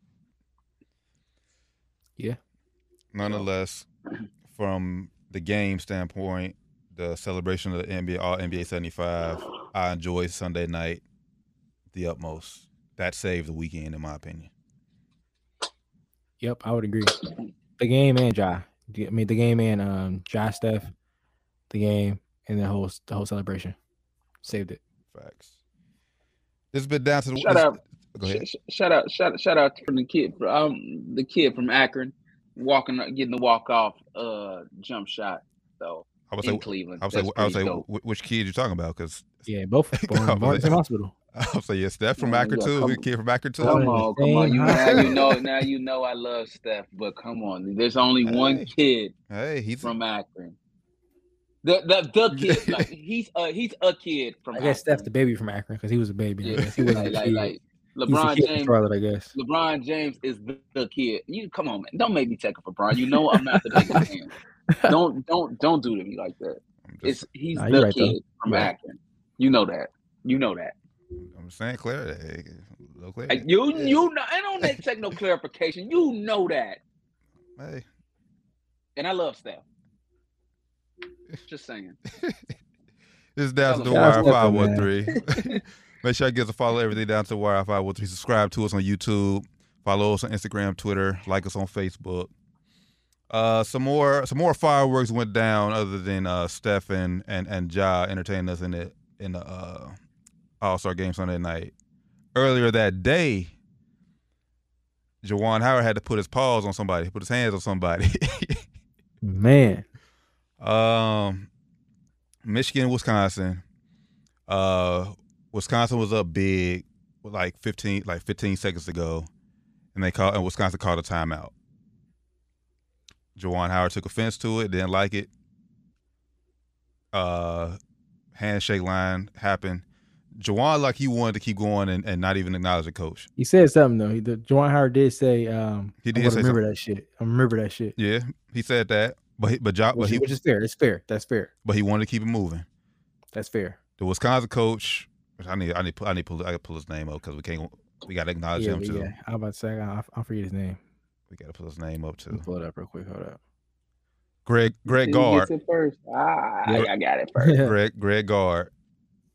Nonetheless, from the game standpoint, the celebration of the NBA All NBA 75, I enjoyed Sunday night the utmost. That saved the weekend, in my opinion. Yep, I would agree. The game and Ja. I mean, the game and um Ja Steph, the game and the whole the whole celebration saved it. Facts. This has been down to the. Shut this- up. Go ahead. Sh- sh- shout out, shout, shout out from the kid, from, um, the kid from Akron, walking, getting the walk off, uh, jump shot though I would in say. Cleveland. I would say. I would say. dope. Which kid you talking about? Because Yeah, both born, I was- in the same hospital. I would say yeah, Steph from Akron yeah, too. come- kid from Akron too. Come on, come on. You now you know now you know I love Steph, but come on. There's only one kid Hey, he's from Akron. The the the kid like he's a he's a kid from I guess Steph the Akron. baby from Akron because he was a baby. Yeah. He wasn't like, like, like He's a LeBron James. Charlotte, I guess. LeBron James is the, the kid. You come on, man. Don't make me take it for Brian. You know I'm not the biggest fan. Don't don't don't do to me like that. I'm It's he's Nah, the you're right, though. kid from You're. Akron. You know that. You know that. I'm saying clear. Hey, little clear. Like, you you know. I don't need to take no clarification. You know that. Hey, And I love Steph. Just saying. this is down to the wire out Steph, five man. one three. Make sure you give us a follow everything down to the wire five one three. Subscribe to us on YouTube. Follow us on Instagram, Twitter. Like us on Facebook. Uh, some more some more fireworks went down other than uh Steph and and and Ja entertaining us in the in the uh All Star game Sunday night. Earlier that day, Juwan Howard had to put his paws on somebody, put his hands on somebody. Man, Um, Michigan, Wisconsin. Uh, Wisconsin was up big with like fifteen, like fifteen seconds to go, and they called and Wisconsin called a timeout. Juwan Howard took offense to it, didn't like it. Uh, handshake line happened. Juwan like he wanted to keep going and, and not even acknowledge the coach. he said something though. He, the Juwan Howard did say, um, He "I did remember that shit. I remember that shit." Yeah, he said that, but he, but ja, but he which is fair. It's fair. That's fair. but he wanted to keep it moving. That's fair. the Wisconsin coach. Which I need, I need, I need, pull, I gotta pull his name up because we can't. We got to acknowledge Yeah, him too. yeah. I'm about to say I, I forget his name. We got to pull his name up Let me too. pull it up real quick. Hold up. Greg, Greg He Gard, gets it first. Ah, Yeah. I got it first. Greg, Greg Gard,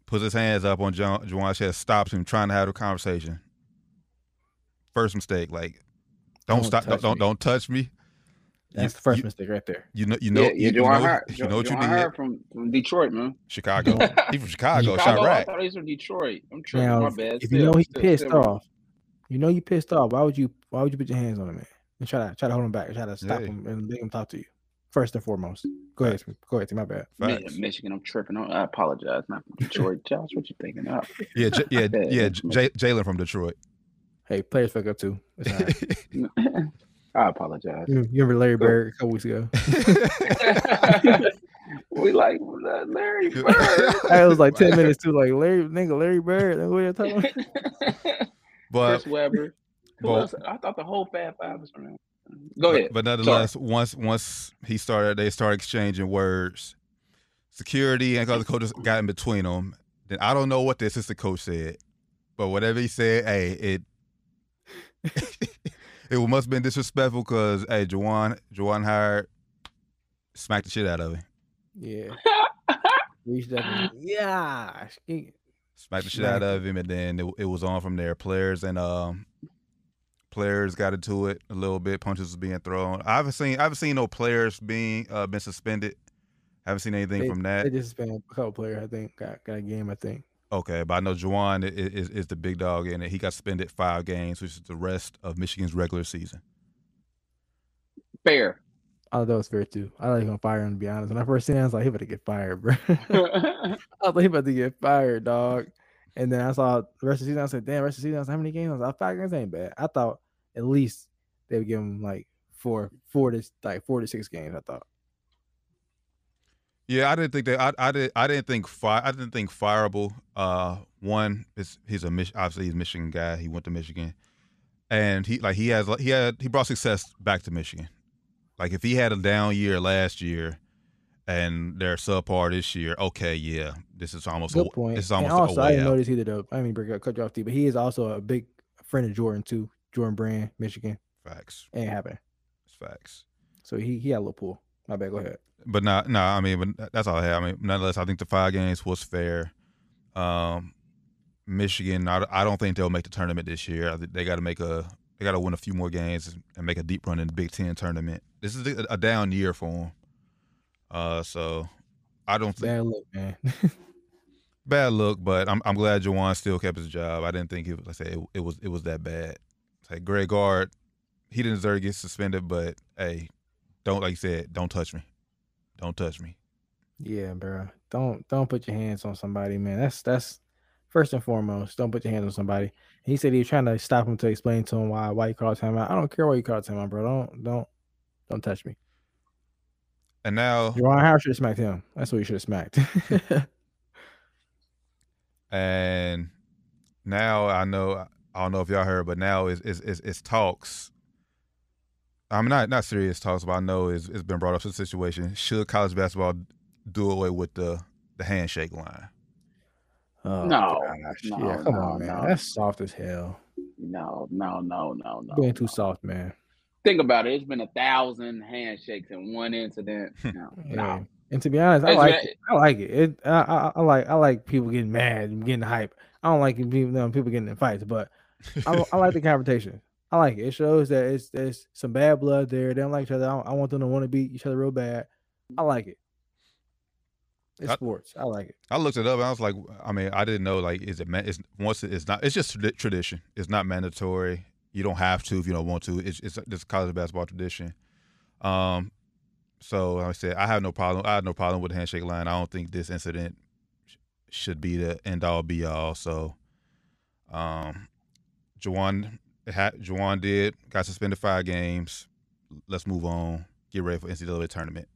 puts his hands up on John, Juwan Chest, stops him trying to have a conversation. First mistake, like, don't, Don't stop, don't, don't, don't touch me. That's You- the first you, mistake right there. You know, you know, yeah, you, yeah, you know, Howard. you know what you Juwan did. Howard from, from Detroit, man. Chicago, he from Chicago, Chicago, I thought he was from Detroit. I'm tripping. Now, My bad. if you know he's still- pissed still- off, you know you pissed off. Why would you? Why would you put your hands on him, man? And try to try to hold him back. Try to stop Yeah. him and make him talk to you. First and foremost. Go ahead. Go ahead. My bad. Facts. Michigan, I'm tripping. I I apologize. Not from Detroit. Josh, what you thinking of? Yeah, J- yeah, Yeah, yeah. J- Jalen from Detroit. Hey, players fuck up too. It's all right. I apologize. you, you remember Larry Bird a couple weeks ago? we like Larry Bird. I was like ten minutes too. Like Larry, nigga, Larry Bird. That's what you're talking about. but Chris Webber. Who but- else? I thought the whole Fab Five was from him. Go ahead. But nonetheless, once once he started, they started exchanging words. Security and other coaches got in between them. Then I don't know what the assistant coach said, but whatever he said, hey, it it must have been disrespectful because hey, Juwan Juwan Howard smacked the shit out of him. Yeah. Reached up and, yeah. Smacked the shit out of him, and then it, it was on from there. Players and um, players got into it a little bit. Punches was being thrown. I haven't seen I haven't seen no players being uh, been suspended. Haven't seen anything They, from they that. just spent a couple players. I think got got a game. I think. Okay, but I know Juwan i- i- is, is the big dog in it. He got suspended five games, which is the rest of Michigan's regular season. Fair. I thought that was fair too. I like him fire him to be honest. When I first seen him, I was like, he about to get fired, bro. I thought he about to get fired, dog. And then I saw the rest of the season. I said, damn, rest of the season. I was like, how many games? I was like, five games ain't bad. I thought at least they would give him like four, four to like four to six games. I thought. Yeah, I didn't think that. I, I did. I didn't think fire. I didn't think fireable. Uh, one is he's a Mich- obviously he's a Michigan guy. He went to Michigan, and he like he has he had he brought success back to Michigan. Like if he had a down year last year, and they're subpar this year, okay, yeah, this is almost Good a, point. This is and almost also, a I didn't out. notice either though. I mean break up, cut you off, T, but he is also a big friend of Jordan too. Jordan Brand, Michigan, Facts, ain't happening. It's facts. So he he had a little pull. My bad. Go ahead. But not, no, I mean, but that's all I have. I mean, nonetheless, I think the five games was fair. Um, Michigan, I, I don't think they'll make the tournament this year. I think they got to make a, they got to win a few more games and make a deep run in the Big Ten tournament. This is a, a down year for them. Uh, so I don't think Bad look, man. bad look, but I'm I'm glad Juwan still kept his job. I didn't think it was. I say it, it was it was that bad. It's like Greg Gard, he didn't deserve to get suspended, but hey, don't like you said, don't touch me, don't touch me. Yeah, bro. Don't don't put your hands on somebody, man. That's that's first and foremost. Don't put your hands on somebody. He said he was trying to stop him to explain to him why why you called time out. I don't care why you called time out, bro. Don't don't don't touch me. And now Jerron Howard should have smacked him. That's what he should have smacked. and now I know I don't know if y'all heard, but now it's it's it's, it's talks. I'm not not serious talks, but I know it's, it's been brought up to the situation. Should college basketball do away with the the handshake line? oh, No, gosh. no, yeah, come no, on, man. no. That's soft as hell. No, no, no, no, no. Being too no. soft, man. Think about it. It's been a thousand handshakes in one incident. No, Yeah. no. And to be honest, I It's like ra- it. I like it. it I, I, I like I like people getting mad and getting hype. I don't like people no, people getting in fights, but I, I like the confrontation. I like it. It shows that it's there's some bad blood there. They don't like each other. I, I want them to want to beat each other real bad. I like it. It's I- sports. I like it. I looked it up. And I was like, I mean, I didn't know. Like, is it? ma- It's once it- it's not. It's just tradi- tradition. It's not mandatory. You don't have to if you don't want to. It's it's just college basketball tradition. Um, so like I said, I have no problem. I have no problem with the handshake line. I don't think this incident sh- should be the end all be all. So, um, Juwan, it ha- Juwan did got suspended five games. Let's move on. Get ready for NCAA tournament,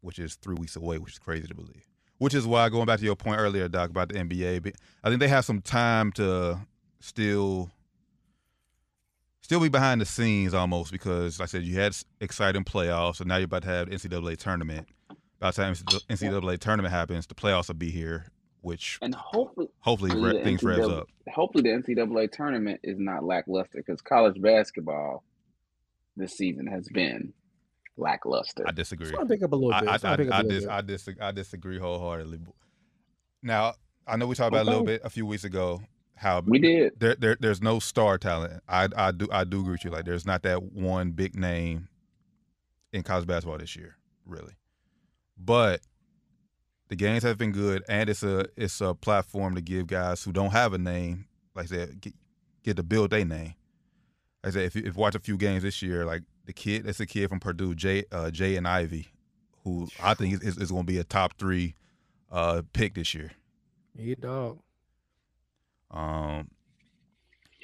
which is three weeks away, which is crazy to believe. Which is why going back to your point earlier, Doc, about the NBA, I think they have some time to still still be behind the scenes almost because, like I said, you had exciting playoffs, and now you're about to have NCAA tournament. By the time NCAA tournament happens, the playoffs will be here, which And hopefully, hopefully Hopefully re- the things revs up. hopefully the NCAA tournament is not lackluster because college basketball this season has been lackluster. I disagree. It's gonna pick up a little I, bit. I, It's gonna pick up I, a I, little dis, bit. I, dis, I disagree wholeheartedly. Now, I know we talked about it a little bit a few weeks ago how we did. there, there there's no star talent. I I do I do agree with you. Like there's not that one big name in college basketball this year, really. But the games have been good, and it's a it's a platform to give guys who don't have a name, like I said, get, get to build their name. Like I said, if you, if you watch a few games this year, like the kid, it's a kid from Purdue, Jay uh, Jaden Ivey, who I think is, is going to be a top three uh, pick this year. Yeah, dog. Um,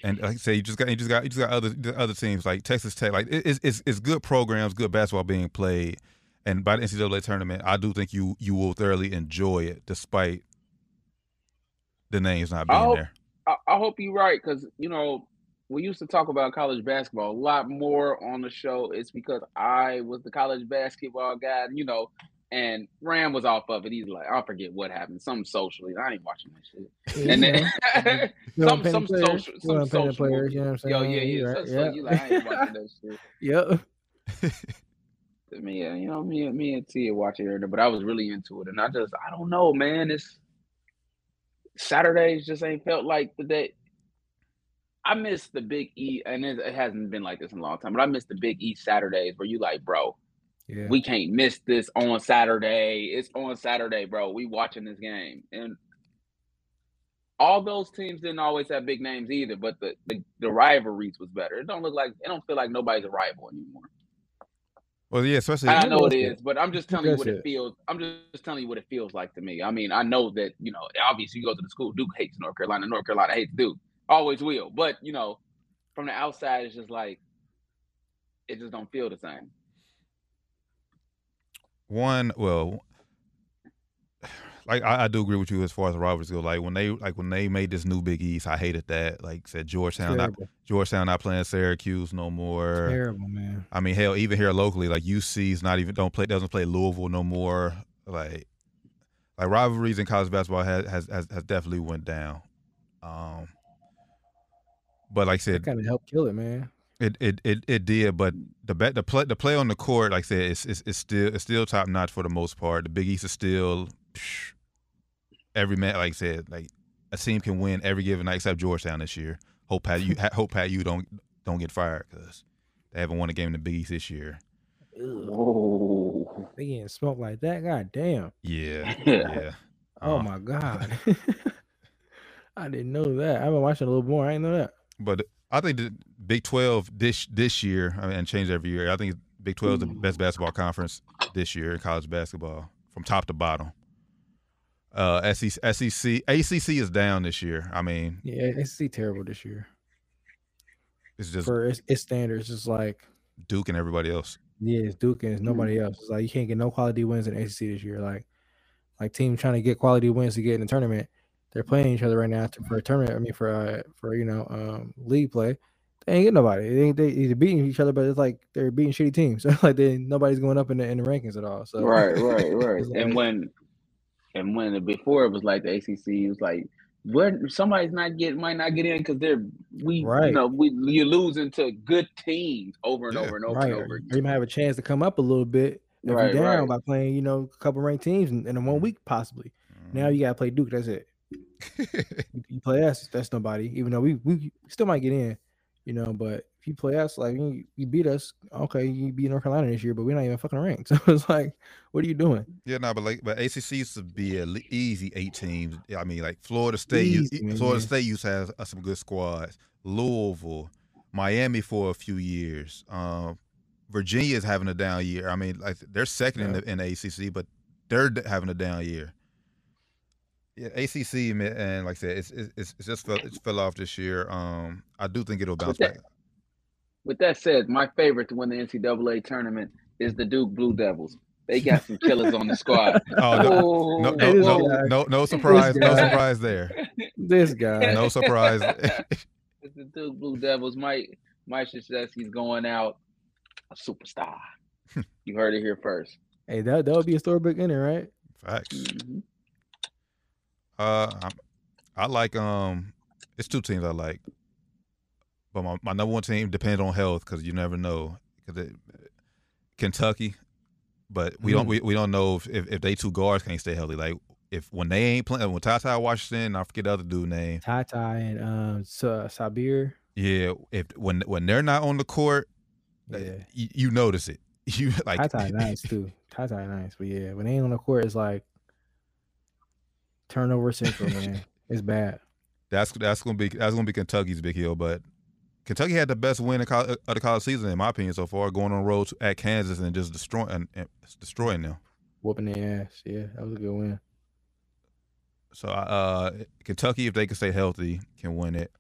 and like I say, you just got you just got you just got other other teams like Texas Tech. Like it- it's, it's good programs, good basketball being played, and by the NCAA tournament, I do think you you will thoroughly enjoy it, despite the names not being I hope- there. I, I hope you're right because you know we used to talk about college basketball a lot more on the show. It's because I was the college basketball guy, you know, and Ram was off of it. He's like, I forget what happened, some socially. I ain't watching that shit. Yeah, And then you some some players, social some social players. You know what I'm saying? Yo, yeah, You yeah. right, So, so yeah. you like I ain't watching that shit. Yep. Me, and you know, me and me and Tia watching it, but I was really into it, and I just I don't know, man. It's Saturdays just ain't felt like the day. I miss the Big E, and it, it hasn't been like this in a long time. But I miss the Big E Saturdays where you like, bro, Yeah. we can't miss this on Saturday. It's on Saturday, bro. We watching this game, and all those teams didn't always have big names either. But the the, the rivalries was better. It don't look like it don't feel like nobody's a rival anymore. Well, yeah, especially I know it does is, it? but I'm just telling you what it it? feels. I'm just telling you what it feels like to me. I mean, I know that you know, obviously, you go to the school. Duke hates North Carolina. North Carolina hates Duke. Always will. But you know, from the outside, it's just like it just don't feel the same. one well like I, I do agree with you as far as the rivalries go like when they like when they made this new big east i hated that like said georgetown not georgetown not playing syracuse no more Terrible, man. i mean hell even here locally like uc's not even don't play doesn't play louisville no more like like rivalries in college basketball has has has, has definitely went down um but like I said, kind of helped kill it, man. It it it, it did, but the bet the play the play on the court, like I said, it's it's, it's still it's still top notch for the most part. The Big East is still every man, like I said, like a team can win every given night except Georgetown this year. Hope Pat you hope Pat you don't don't get fired because they haven't won a game in the Big East this year. Whoa. They getting smoked like that. God damn. Yeah, Yeah. yeah. Oh Uh, my god. I didn't know that. I've been watching a little more. I didn't know that. But I think the Big Twelve this this year, I mean, and change every year. I think Big Twelve is the best basketball conference this year in college basketball from top to bottom. Uh, SEC, SEC, ACC is down this year. I mean, Yeah, SEC terrible this year. it's just For its, its standards, it's like Duke and everybody else. yeah, it's Duke and it's nobody else. It's like you can't get no quality wins in ACC this year. Like like team trying to get quality wins to get in the tournament. They're playing each other right now for a tournament. I mean for uh, for you know um league play. They ain't get nobody. They ain't they either beating each other, but it's like they're beating shitty teams. So like they nobody's going up in the in the rankings at all. So right, right, right. It's And when and when before it was like the ACC, it was like where somebody's not get might not get in because they're we Right. you know we you're losing to good teams over and Yeah. over and over right. and Or over. you might have a chance to come up a little bit if Right, you're down right. by playing, you know, a couple ranked teams in, in one week possibly. Now Mm-hmm. you gotta play Duke. That's it. You, you play us, that's nobody. Even though we we still might get in, you know. But if you play us, like you, you beat us, okay, you beat North Carolina this year, but we're not even fucking ranked. So it's like, what are you doing? yeah, no, but like, but ACC used to be a le- easy eight teams. I mean, like Florida State, used- Easy, Florida man. State used to have uh, some good squads. Louisville, Miami for a few years. Um, Virginia is having a down year. I mean, like they're second in the in the ACC, but they're having a down year. Yeah, ACC and like I said, it's it's, it's it's just fell, it's fell off this year. Um, I do think it'll bounce back. With that said, my favorite to win the NCAA tournament is the Duke Blue Devils. They got some killers on the squad. Oh, no, Oh, no, Hey, no, no, no, no surprise, no surprise there. This guy. No surprise. It's the Duke Blue Devils. Mike Mike Krzyzewski's going out a superstar. you heard it here first. Hey, that that would be a storybook inning, right? Facts. Mhm. Uh, I'm, I like um, it's two teams I like, but my, my number one team depends on health because you never know. Because Kentucky, but we don't Mm. we, we don't know if, if if they two guards can't stay healthy. Like if when they ain't playing, when TyTy Washington, I forget the other dude name. Ty Ty and um Sa- Sahvir. Yeah, if when when they're not on the court, uh, Yeah. you, you notice it. You like Ty Ty nice too. Ty Ty nice, but yeah, when they ain't on the court, it's like turnover central, man. It's bad. That's that's gonna be that's gonna be Kentucky's big hill, but Kentucky had the best win of, the college season in my opinion so far, going on road at Kansas and just destroying and, and destroying them. Whooping their ass. Yeah, that was a good win. So uh, Kentucky, if they can stay healthy, can win it.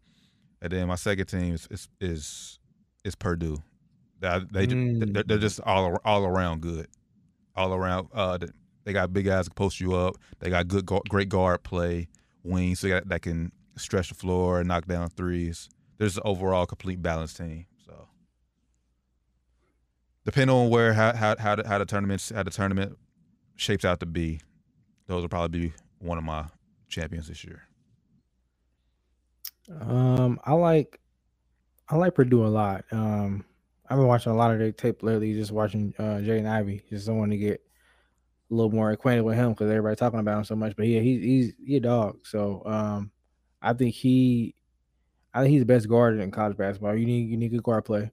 And then my second team is is is, is Purdue. They they ju- they're, just all all around good, all around. Uh, they got big guys to post you up. They got good great guard play, wings that that can stretch the floor and knock down threes. There's an overall complete balanced team. So depending on where how how how the, how the tournament how the tournament shapes out to be, those will probably be one of my champions this year. Um, I like I like Purdue a lot. Um, I've been watching a lot of their tape lately, just watching uh Jaden Ivey, just someone to get a little more acquainted with him because everybody's talking about him so much. But yeah, he's he's he a dog. So um, I think he, I think he's the best guard in college basketball. You need you need good guard play,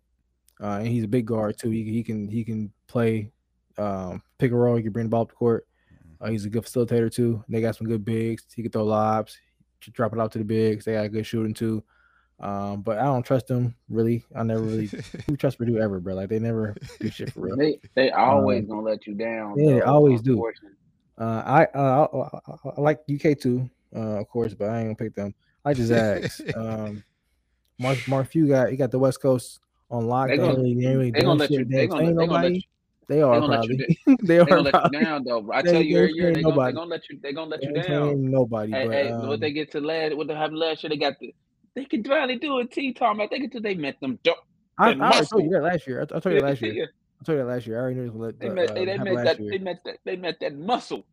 uh, and he's a big guard too. He he can he can play, um, pick a roll. He can bring the ball up the court. Uh, he's a good facilitator too. They got some good bigs. He can throw lobs, drop it out to the bigs. They got good shooting too. Um, but I don't trust them really. I never really who trust Purdue ever, bro. Like they never do shit for real. They they always Um, gonna let you down. yeah, they always do. Uh, I, uh, I, I, I like UK too, uh, of course, but I ain't gonna pick them. I just the Zags. um, Mark Mark Few got he got the West Coast on lock. They They, ain't gonna- they really They gonna let you. They ain't gonna, they gonna let you. They are gonna let you probably. they They are gonna let you down though. Bro. I They- tell you they every year they gonna, they gonna let you. They gonna let They you down. nobody. Hey, but hey, um, what they get to last? What they happened last year? They got the. They can finally do it. T Tom. I think until they met them. I, I told you that last year. I, I told you last year. I told you that last year. I already knew it was gonna let, They uh, met. They, they met that. year. They met that. They met that muscle.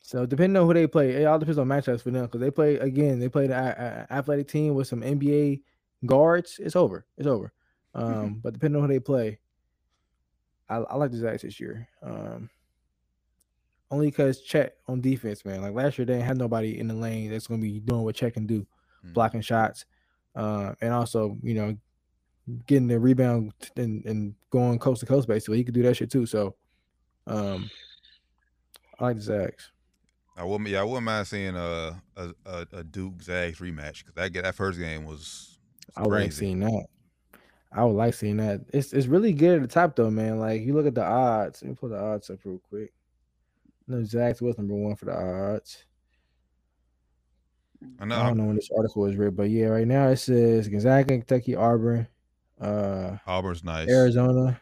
So depending on who they play, it all depends on matchups for them because they play again. They play the a- a- athletic team with some NBA guards. It's over. It's over. Um, but depending on who they play, I, I like the Zags this year. Um, only because Chet on defense, man. Like last year, they didn't have nobody in the lane that's gonna be doing what Chet can do, Mm. blocking shots, uh, and also you know getting the rebound and, and going coast to coast. Basically, he could do that shit too. So, um, I like the Zags. I wouldn't. Yeah, I wouldn't mind seeing a a, a, Duke Zags rematch because that that first game was I would like seeing that. I would like seeing that. It's it's really good at the top though, man. Like you look at the odds. Let me pull the odds up real quick. No, Zags was number one for the odds. I know. I don't know when this article was written, but yeah, right now it says Gonzaga, Kentucky, Auburn, uh, Auburn's nice. Arizona,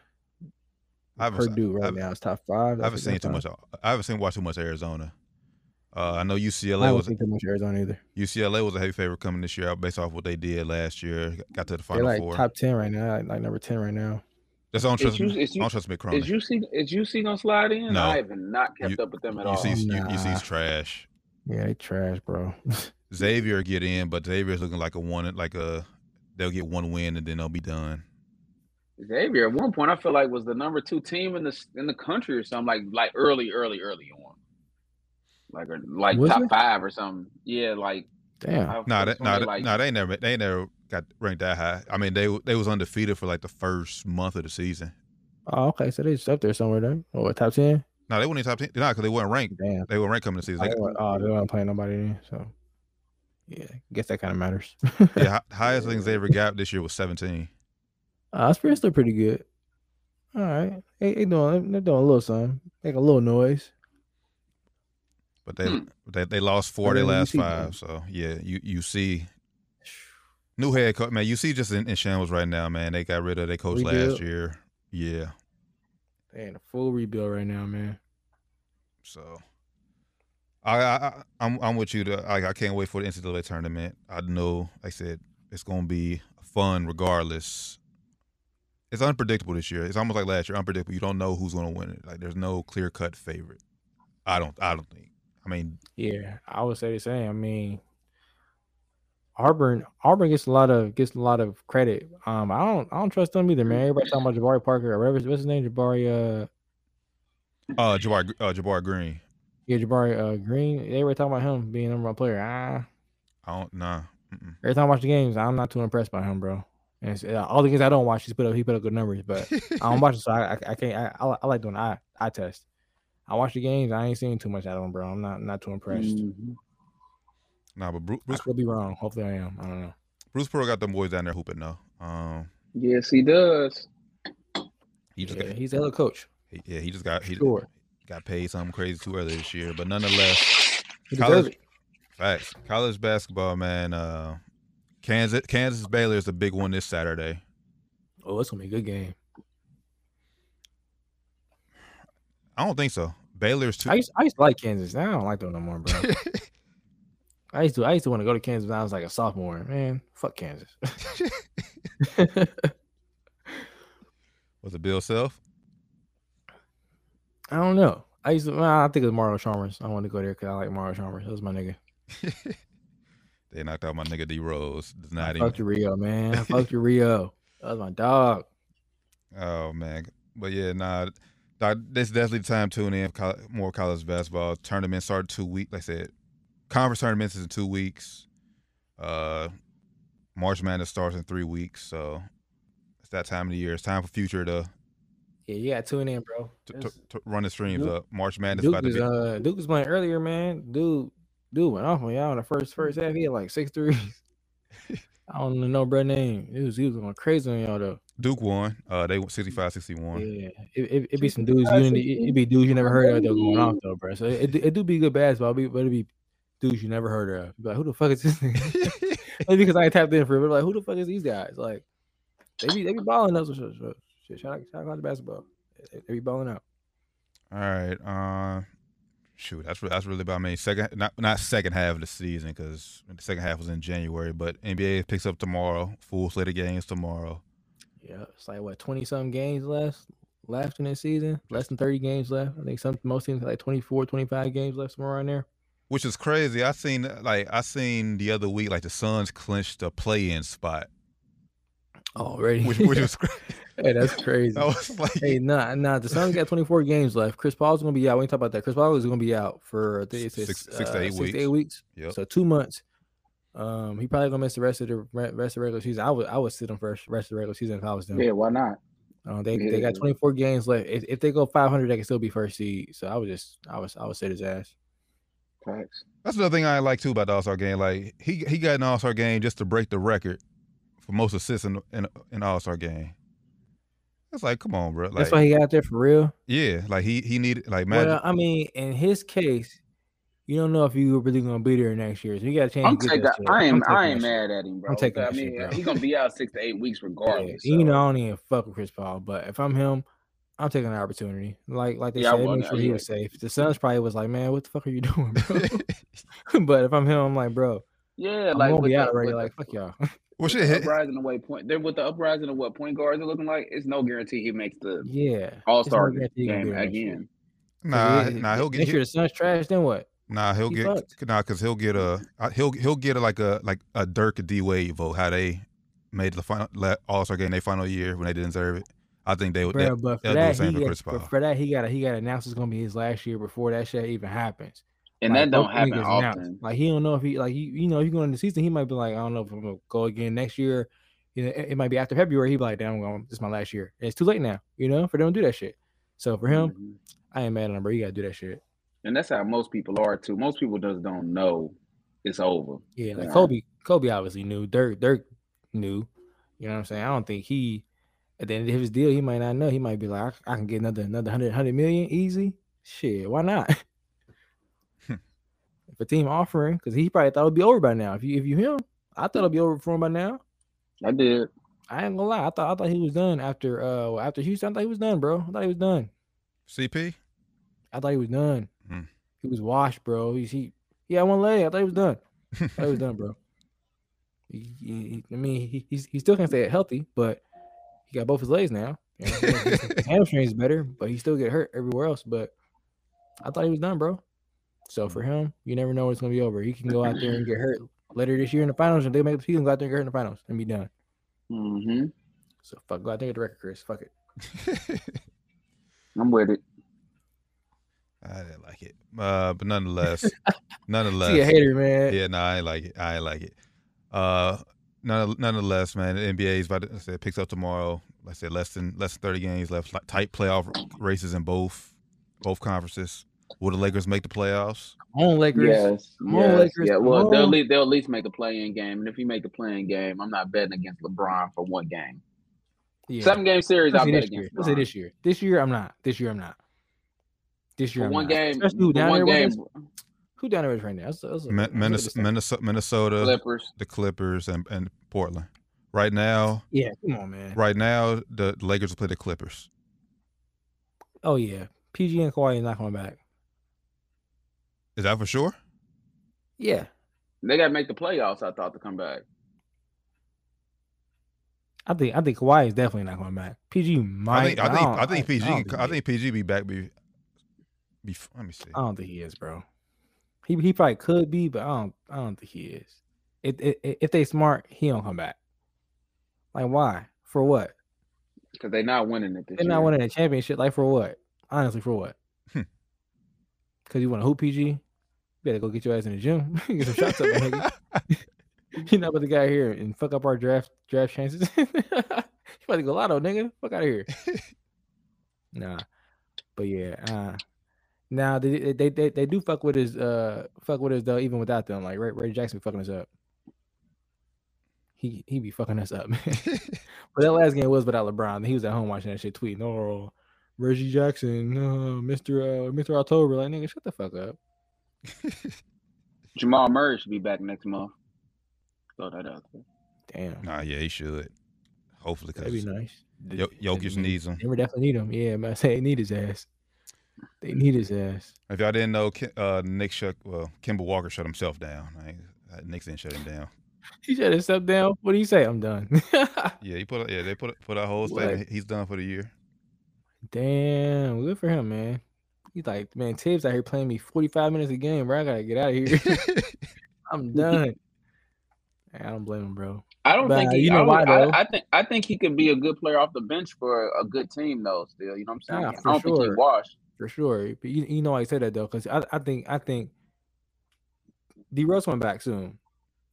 I haven't, Purdue. Right I've- now it's top five. I haven't seen too much. I haven't seen watch too much Arizona. Uh, I know UCLA haven't was seen too much Arizona either. UCLA was a heavy favorite coming this year based off what they did last year. Got to the final like four. top ten right now, like, like number ten right now. That's don't Is trust. you- me. is I you- don't trust Mick Is Cronin. UC is UC gonna slide in? No. I have not kept You- up with them at You all. see, you, Nah. UC's trash. Yeah, they trash, bro. Xavier get in, but Xavier's looking like a one, like a they'll get one win and then they'll be done. Xavier at one point I feel like was the number two team in the in the country or something like like early early early on, like or like Was top it? five or something. Yeah, like Damn. I Nah, could've that, sworn nah, they, like nah, they never, they never got ranked that high. I mean, they they was undefeated for like the first month of the season. Oh, okay. So they just up there somewhere then. Oh, what, top ten? No, they weren't in top ten. Nah, because they weren't ranked. Damn. They weren't ranked coming the season. Oh, They they got- weren't- oh, they weren't playing nobody then. So yeah, I guess that kind of matters. yeah, hi- things they ever got this year was seventeen. Uh, Spirit's still pretty good. All right, they, they doing they're doing a little something, make a little noise. But they Hmm. they, they lost four of Better their last UC five. So yeah, you you see new head coach man. You see just in, in shambles right now, man. They got rid of their coach last Rebuild. year. Yeah, They in a full rebuild right now, man. so I, I I- I'm I'm with you. To, I I can't wait for the NCAA tournament. I know, like I said, it's gonna be fun regardless. It's unpredictable this year. It's almost like last year, unpredictable. You don't know who's gonna win it. Like there's no clear cut favorite. I don't. I don't think. I mean, Yeah, I would say the same. I mean, Auburn Auburn gets a lot of gets a lot of credit. Um, I don't I don't trust them either, man. Everybody talking about Jabari Parker or whatever. What's his name? Jabari. Uh, uh, Jabbar uh, Jabbar Green. yeah, Jabari uh, Green. They were talking about him being number one player. Ah, I don't. Nah. Mm-mm. every time I watch the games, I'm not too impressed by him, bro. And uh, all the games I don't watch, he's put up he put up good numbers, but I don't watch it, so I I, I can't. I, I, I like doing eye eye test. I watch the games. I ain't seeing too much out of him, bro. I'm not not too impressed. mhm. Nah, but Bruce, I could be wrong. Hopefully, I am. I don't know. Bruce Pearl got them boys down there hooping though. Um, yes he does. he just Yeah, got, he's a head coach. he, yeah, he just got he Sure. got paid something crazy too early this year. But nonetheless, He College- facts. College basketball, man. Uh, Kansas Kansas Baylor is the big one this Saturday. Oh, it's gonna be a good game. I don't think so. Baylor's too. I used, I used to like Kansas. Now I don't like them no more, bro. I used to I used to want to go to Kansas when I was like a sophomore. Man, fuck Kansas. Was it Bill Self? I don't know. I used to. Well, I think it was Mario Chalmers. I wanted to go there because I like Mario Chalmers. That was my nigga. they knocked out my nigga D Rose. Does not Fuck even. you, Rio, man. Fuck you, Rio. That was my dog. Oh man, but yeah, nah. This is definitely the time to tune in more college basketball. Tournaments start two weeks. Like I said, conference tournaments is in two weeks. Uh, March Madness starts in three weeks. So it's that time of the year. It's time for Future to, Yeah, you got to tune in, bro. to, to, to run the streams Duke- up. March Madness Duke about to be. uh Duke was playing earlier, man. Dude, dude went off on y'all in the first first half. He had like six threes. I don't know no bro name. It was he was going crazy on y'all though. Duke won. Uh, they went 65-61. Yeah, it, it, it be some dudes you it, it be dudes you never heard of though going off though, bro. So it, it, do be good basketball, but it be dudes you never heard of. Be like, who the fuck is this? nigga? Because I tapped in for it, but like, who the fuck is these guys? Like, they be they be balling up. So, so, so, shit, shout out, shout out to basketball. They, they be balling out. All right. Uh, shoot, that's that's really about me. Second, not not second half of the season because the second half was in January. But NBA picks up tomorrow. Full slate of games tomorrow. Yeah, it's like what twenty some games left left in this season. Less than thirty games left. I think some most teams have like 24, 25 games left somewhere around there. Which is crazy. I seen like I seen the other week like the Suns clinched a play-in spot, Already, which which was crazy. hey, that's crazy. I was like, Hey, nah, nah. The Suns got 24 games left. Chris Paul's gonna be out. We ain't talk about that. Chris Paul is gonna be out for I think it's Six- six, six to uh, eight six weeks. to eight weeks. yep. So two months. Um, he probably gonna miss the rest of the rest of the regular season. I would I would sit him for the rest of the regular season if I was them. Yeah, why not? Uh, they they got 24 games left. If, if they go 500, they can still be first seed. So I would just I was I would sit his ass. Facts. That's another thing I like too about the All Star game. Like he he got an All Star game just to break the record for most assists in in an All Star game. It's like, come on, bro. Like, That's why he got there for real. yeah, like he he needed like Magic. Well, I mean, in his case, you don't know if you were really gonna be there next year. So you got a chance. I'm to get taking. I I'm ain't. I that ain't mad at him, bro. I'm taking I that shit, mean, bro. he's gonna be out six to eight weeks Yeah, regardless. You know. I don't even fuck with Chris Paul, but if I'm him, I'm taking the opportunity. Like like they Yeah, said, make sure he was safe. The Suns probably was like, man, what the fuck are you doing, bro? but if I'm him, I'm like, bro, Yeah, I'm like gonna be the, out already. with Like, the, fuck y'all. well, with shit, the hit, uprising of what point? They're with the uprising of what point guards are looking like. It's no guarantee he makes the yeah, All There's no Star he gonna game be there next year. again. 'Cause nah, it- nah, he'll get next year the Suns trash. Then what? Nah, he'll He get fucked. nah, cause he'll get a he'll he'll get a, like a like a Dirk D Wade vote. How they made the final All Star game their final year when they didn't deserve it. I think they would. Bro, they- but for they'll do the that, same he for got, Chris for, Paul. for that he got he got announced it's gonna be his last year before that shit even happens. And Like, that don't happen niggas announced. often. Like he don't know if he like he you know if you go into the season he might be like I don't know if I'm gonna go again next year. You know it, it might be after February. he'd be like damn I'm going this is my last year. And it's too late now. You know for them to do that shit. So for him Mhm. I ain't mad at him, bro. You gotta do that shit. And that's how most people are too. Most people just don't know it's over. Yeah, like Yeah. Kobe. Kobe obviously knew. Dirk. Dirk knew. You know what I'm saying? I don't think he at the end of his deal he might not know. He might be like I, I can get another another hundred hundred million easy. Shit, why not? if a team offering, because he probably thought it'd be over by now. If you if you him, I thought it'd be over for him by now. I did. I ain't gonna lie. I thought I thought he was done after uh after Houston. I thought he was done, bro. I thought he was done. CP. I thought he was done. Hmm. He was washed, bro. He's he he had one leg. I thought he was done. I thought he was done, bro. He, he- he- I mean, he, he's, he still can't stay healthy, but he got both his legs now. You know, his- his hamstring's better, but he still get hurt everywhere else. But I thought he was done, bro. So for him, you never know when it's gonna be over. He can go out there and get hurt later this year in the finals, and they make the season, go out there and get hurt in the finals and be done. hmm So fuck, go out there and get the record, Chris. Fuck it. I'm with it. I didn't like it, uh, but nonetheless, nonetheless, See a hater, man. yeah, no, I ain't like it. I ain't like it. Uh, none, nonetheless, man, the NBA is about to I said, picks up tomorrow. Like I said, less than less than thirty games left. Like, tight playoff races in both both conferences. Will the Lakers make the playoffs? Come on, Lakers. Yes. Come on, yes, Lakers, Yeah. come Well, they'll at least, they'll at least make a play-in game, and if you make the play-in game, I'm not betting against LeBron for one game. Yeah. Seven game series, I'll say bet this year. against. Let's say this year. This year, I'm not. This year, I'm not. This year, For one game, Especially who down one there game. Who down there with us right now? That's, that's, Min- that's- Minnesota, Minnesota, Minnesota Clippers. the Clippers, and, and Portland. Right now, Yeah, come on, man. right now, the Lakers will play the Clippers. Oh yeah, PG and Kawhi is not coming back. Is that for sure? Yeah, They got to make the playoffs. I thought to come back. I think I think Kawhi is definitely not coming back. PG might. I think I think I think PG. I don't I think, think PG be back. Be, be let me see. I don't think he is, bro. He he probably could be, but I don't I don't think he is. If if, if they smart, he don't come back. Like why? For what? Because they're not winning it this They're year. not winning a championship. Like for what? Honestly, for what? Hmm. Because you want to hoop PG? You better go get your ass in the gym. get some shots up, my nigga. You're not about to get here and fuck up our draft draft chances. you about to go lotto, nigga. Fuck out of here. nah, but yeah. Uh, now they, they they they do fuck with his uh fuck with us though even without them. Like Ray, Ray Jackson be fucking us up. He he be fucking us up, man. but that last game was without LeBron. He was at home watching that shit, tweeting, "Oh, Reggie Jackson, uh, Mister uh, Mister October." Like nigga, shut the fuck up. Jamal Murray should be back next month. Throw that out there. Damn, Nah, yeah, he should. Hopefully, cause that'd be nice. Yo- Jokic needs him. Denver definitely need him. Yeah, man. I say they need his ass. They need his ass. If y'all didn't know, uh, Nick shut well, Kemba Walker shut himself down. Like, uh, Knicks didn't shut him down. He shut himself down. What do you say? I'm done. Yeah, he put a, yeah they put a, put a whole What? statement. He's done for the year. Damn, good for him, man. He's like, man, Thibs out here playing me 45 minutes a game, bro. I gotta get out of here. I'm done. I don't blame him, bro. I don't But, think uh, he, you know I, would- why, though? I, I think I think he could be a good player off the bench for a good team though. Still, you know what I'm saying? Nah, I for don't think he sure. washed. For sure. But you, you know I said that though, because I, I think I think D Rose went back soon.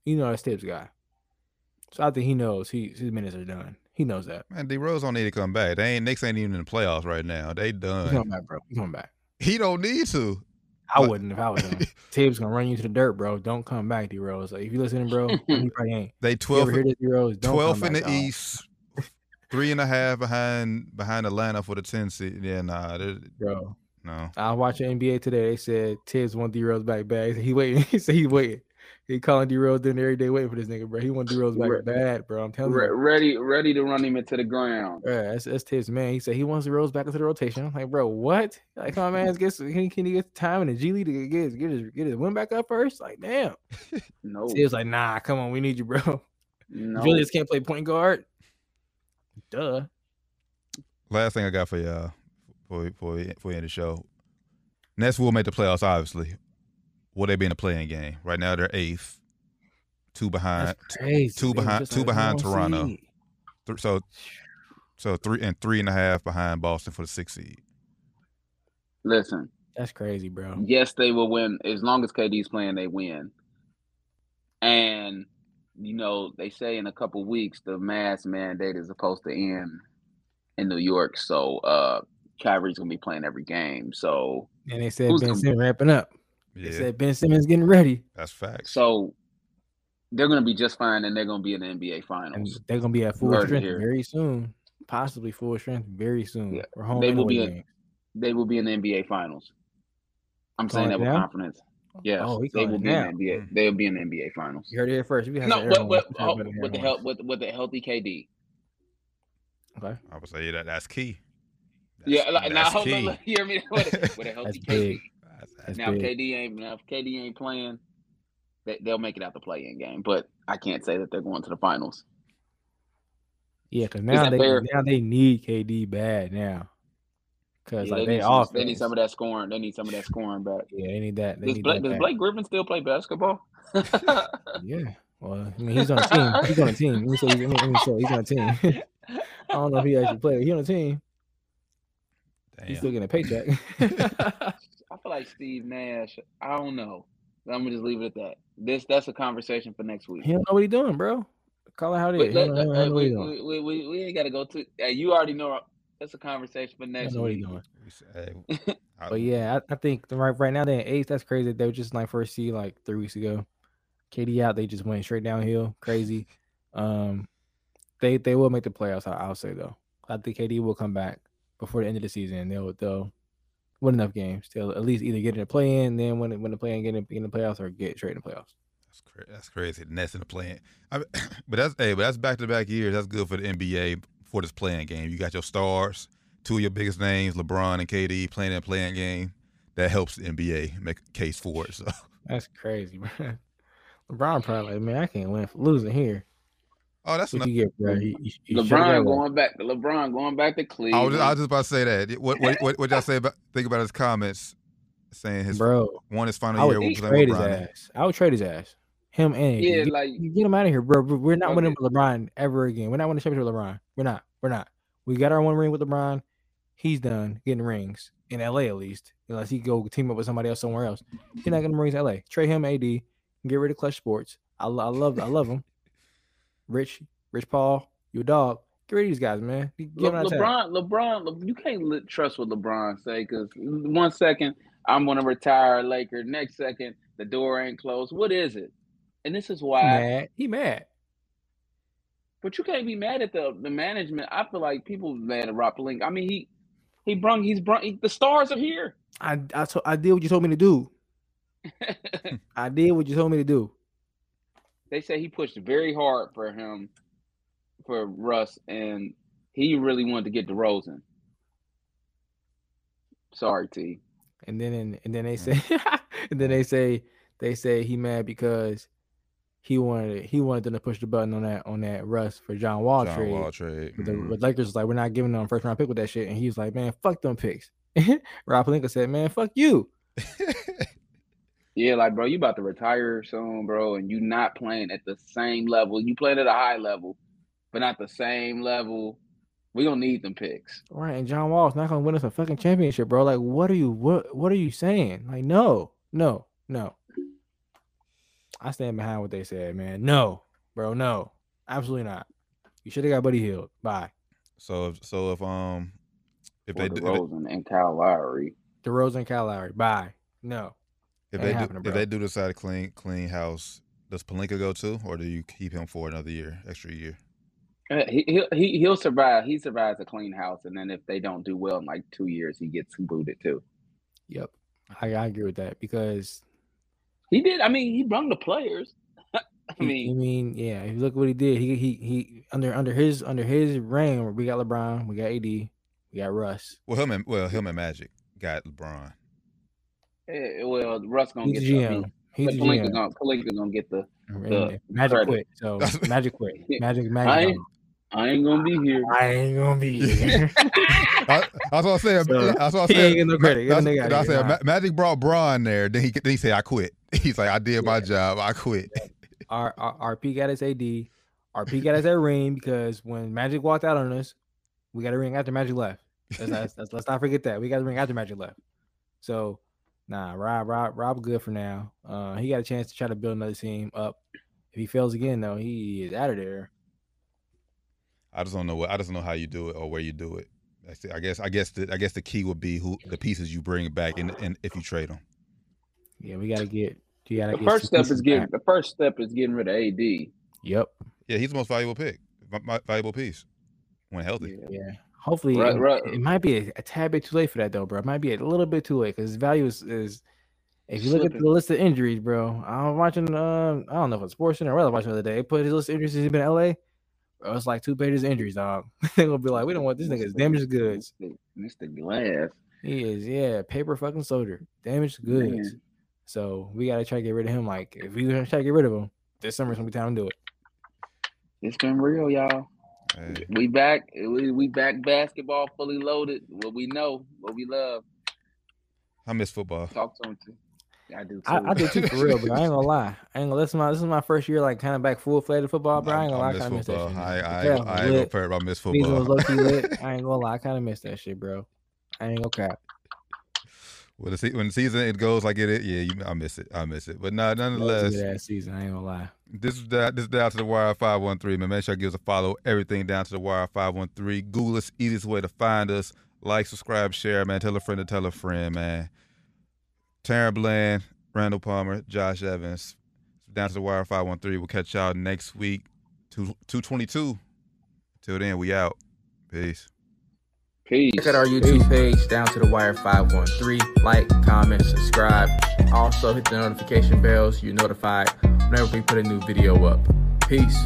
You know that's Thibs guy. So I think he knows he his minutes are done. He knows that. Man, D Rose don't need to come back. They ain't Knicks ain't even in the playoffs right now. They done. coming back, bro. He's coming back. He don't need to. I But- wouldn't if I was him. Thibs gonna run you to the dirt, bro. Don't come back, D Rose. Like if you listening, bro, he probably ain't. They If you ever twelve hear this, D Rose, don't 12th in the dog. East, three and a half behind behind Atlanta for the 10 seed. Yeah, nah, bro. no. I was watching NBA today. They said Thibs want D Rose back bad. He waiting. He said he waiting. He calling D Rose dinner every day waiting for this nigga, bro. He want D Rose back Re- bad, bro. I'm telling Re- you. ready, ready to run him into the ground. Yeah, that's, that's Thibs, man. He said he wants the Rose back into the rotation. I'm like, bro, what? Like, come on, man. Get, some- can, can he get the time in the G League to get his, get his get his win back up first? Like, damn. No, Thibs like, nah, come on, we need you, bro. no. Julius can't play point guard. Duh. Last thing I got for y'all for for for we end the show. Nets will make the playoffs, obviously. Will they be in the play-in game? Right now they're eighth. Two behind two behind- two behind Toronto. th- so so three and three and a half behind Boston for the sixth seed. Listen, That's crazy, bro. yes, they will win as long as KD's playing. They win, and you know they say in a couple weeks the mask mandate is supposed to end in New York. So uh Kyrie's gonna be playing every game. So And they said Who's Ben Simmons ramping up. They said Ben Simmons getting ready. that's facts. so they're gonna be just fine, and they're gonna be in the NBA And finals. they're gonna be at full heard strength here. very soon. Possibly full strength very soon. Yeah, home they will be in- They will be in the NBA finals. I'm Calling saying that with now? confidence. Yes, Oh, they will it be in the NBA. Mm. They'll be in the NBA finals. You heard it here first. You have No, some but, but oh, with air the help with with the healthy KD. Okay. I would say that that's key. Yeah, That's- like, now that's hold on, key. hear me with a, with a healthy That's KD. That's- That's now big. KD ain't now if KD ain't playing, they, they'll make it out the play-in game. But I can't say that they're going to the finals. Yeah, because now they fair? now they need KD bad now. Cause Yeah, like they, they, need some, they need some of that scoring. They need some of that scoring back. Yeah, they need that. They Does need Blake, that does. Blake Griffin still play basketball? Yeah. Well, I mean, he's on a team. He's on a team. Let me say, let me, let me say he's on a team. I don't know if he actually played. He's on a team. He's still getting a paycheck. I feel like Steve Nash. I don't know. I'm gonna just leave it at that. This that's a conversation for next week. he don't know what he's doing, bro. Call it how it But let- don't know, he don't know what we, we, we, we ain't got to go to. Hey, you already know. That's a conversation for next don't know what week. he's doing. Hey, I- But yeah, I, I think the right right now they're in eighth. That's crazy. They were just like first seed like three weeks ago. KD out, they just went straight downhill. Crazy. Um, they they will make the playoffs. I, I'll say though. I think KD will come back before the end of the season. They'll they'll win enough games. They'll at least either get in the play in, then when when the play in get in, in the playoffs, or get straight in the playoffs. That's crazy. That's crazy. The Nets in the play-in. I mean, but that's hey, but that's back to back years. That's good for the NBA for this play-in game. You got your stars, two of your biggest names, LeBron and KD, playing in play-in game. That helps the NBA make a case for it. So That's crazy, bro. LeBron probably like, man, I can't win for losing here. oh, that's What enough. you get, bro? Should've got LeBron one. going back. LeBron going back to I Cleveland. was, I was just about to say that. What what what, what y'all say about think about his comments saying his bro. one his final I year would was trade playing his LeBron. ass. I would trade his ass. Him and yeah, get, like get him out of here, bro. We're- not oh, winning Okay. with LeBron ever again. We're not winning championship with LeBron. We're not. We're not. We got our one ring with LeBron. He's done getting rings, in LA at least, unless he go team up with somebody else somewhere else. He's not gonna bring to LA. Trade him AD, get rid of Clutch Sports. I, I love I love him. Rich, Rich Paul, you a dog. Get rid of these guys, man. Le- him. LeBron, LeBron, you can't li- trust what LeBron say because one second I'm to retire a Laker, next second the door ain't closed. What is it? And this is He why. mad. He mad. But you can't be mad at the the management. I feel like people mad at Rob Link. I mean, he he brung he's brung he, the stars are here. I I, to, I did what you told me to do. I did what you told me to do. they say he pushed very hard for him for Russ, and he really wanted to get the DeRozan. Sorry, T. And then and then they mm. say and then they say they say he mad because he wanted he wanted them to push the button on that on that Russ for John Wall John trade. Wall trade. But the mm-hmm. but Lakers was like, we're not giving them a first round pick with that shit. And he was like, man, fuck them picks. Rob Pelinka said, man, fuck you. Yeah, like bro, you about to retire soon, bro, and you not playing at the same level. You playing at a high level, but not the same level. We don't need them picks. Right. And John Wall's not gonna win us a fucking championship, bro. Like, what are you what what are you saying? Like, no, no, no. I stand behind what they said, man. No, bro, no. Absolutely not. You should have got Buddy Hield. Bye. So if so if um if For they do, if DeRozan and Kyle Lowry. DeRozan and Kyle Lowry. Bye. No. if they do if they do decide to clean clean house, does Pelinka go too, or do you keep him for another year, extra year? Uh, He he'll, he he'll survive. He survives a clean house, and then if they don't do well in like two years, he gets booted too. Yep. I, I agree with that because He did. I mean, he brung the players. I mean, I mean, yeah, if you look what he did, he he he under under his under his reign, we got LeBron, we got AD, we got Russ. Well, him and well him and Magic got LeBron. eh, well, Russ gonna He's get the the. I GM. He's the GM. gonna Pelinka gonna get the. The Magic credit. quit. So Magic quit. Magic I Magic. ain't, I ain't gonna be here. I ain't gonna be here. I, that's what I said. So, that's what I he said. ain't get no credit. Get That's, the I here. said Nah. Magic brought Bron there. Then he then he said I quit. He's like I did my job. I quit. our, our RP got his AD. RP got us that ring because when Magic walked out on us, we got a ring after Magic left. Let's, let's, let's, let's not forget that. We got a ring after Magic left. So, nah, Rob, Rob, Rob, good for now. Uh, he got a chance to try to build another team up. If he fails again, though, he is out of there. I just don't know what I just don't know how you do it or where you do it. It. I guess I guess the I guess the key would be who the pieces you bring back and and if you trade them. Yeah, we gotta get. You gotta The get first step is getting. back. The first step is getting rid of AD. Yep. Yeah, he's the most valuable pick, v- v- valuable piece when healthy. Yeah. Yeah. Hopefully, Right, it, right. it might be a, a tad bit too late for that though, bro. It might be a little bit too late because his value is, is if you look at the list of injuries, bro. I'm watching. Um, I don't know if it's Sports Center or what I was watching the other day. They put his list of injuries since he's been in LA. Bro, it's like two pages of injuries, dog. They're gonna be like, we don't want this nigga's damaged goods. Mr. Mr. Glass. He is, yeah, paper fucking soldier, damaged goods. Man. So we gotta try to get rid of him. Like, if we gonna try to get rid of him, this summer's gonna be time to do it. It's been real, y'all. Hey, We back. We, we back basketball fully loaded. What we know, what we love. I miss football. Talk to him too. I do too. I, I do too, for real, bro. I ain't gonna lie. I ain't gonna. This is my this is my first year, like kind of back full fledged football, bro. I ain't gonna lie. I miss kind of miss that football. shit. I, I, Yeah, ain't- I ain't gonna lit. I miss Season was football. low key lit. I ain't gonna lie. I kind of miss that shit, bro. I ain't gonna cap. When the, when the season it goes like it, yeah, you, I miss it. I miss it. But nah, That was a nonetheless, ass season. I ain't gonna lie. This is that. This is down to the wire five one three. Man, make sure you give us a follow. Everything down to the wire five one three. Google us. Easiest way to find us. Like, subscribe, share, man. Tell a friend to tell a friend, man. Taryn Bland, Randall Palmer, Josh Evans. Down to the wire five one three. We'll catch y'all next week. Two two twenty two. Till then, we out. Peace. Peace. Check out our YouTube page, Down to the Wire 513. Like, comment, subscribe. Also, hit the notification bells. You're notified whenever we put a new video up. Peace.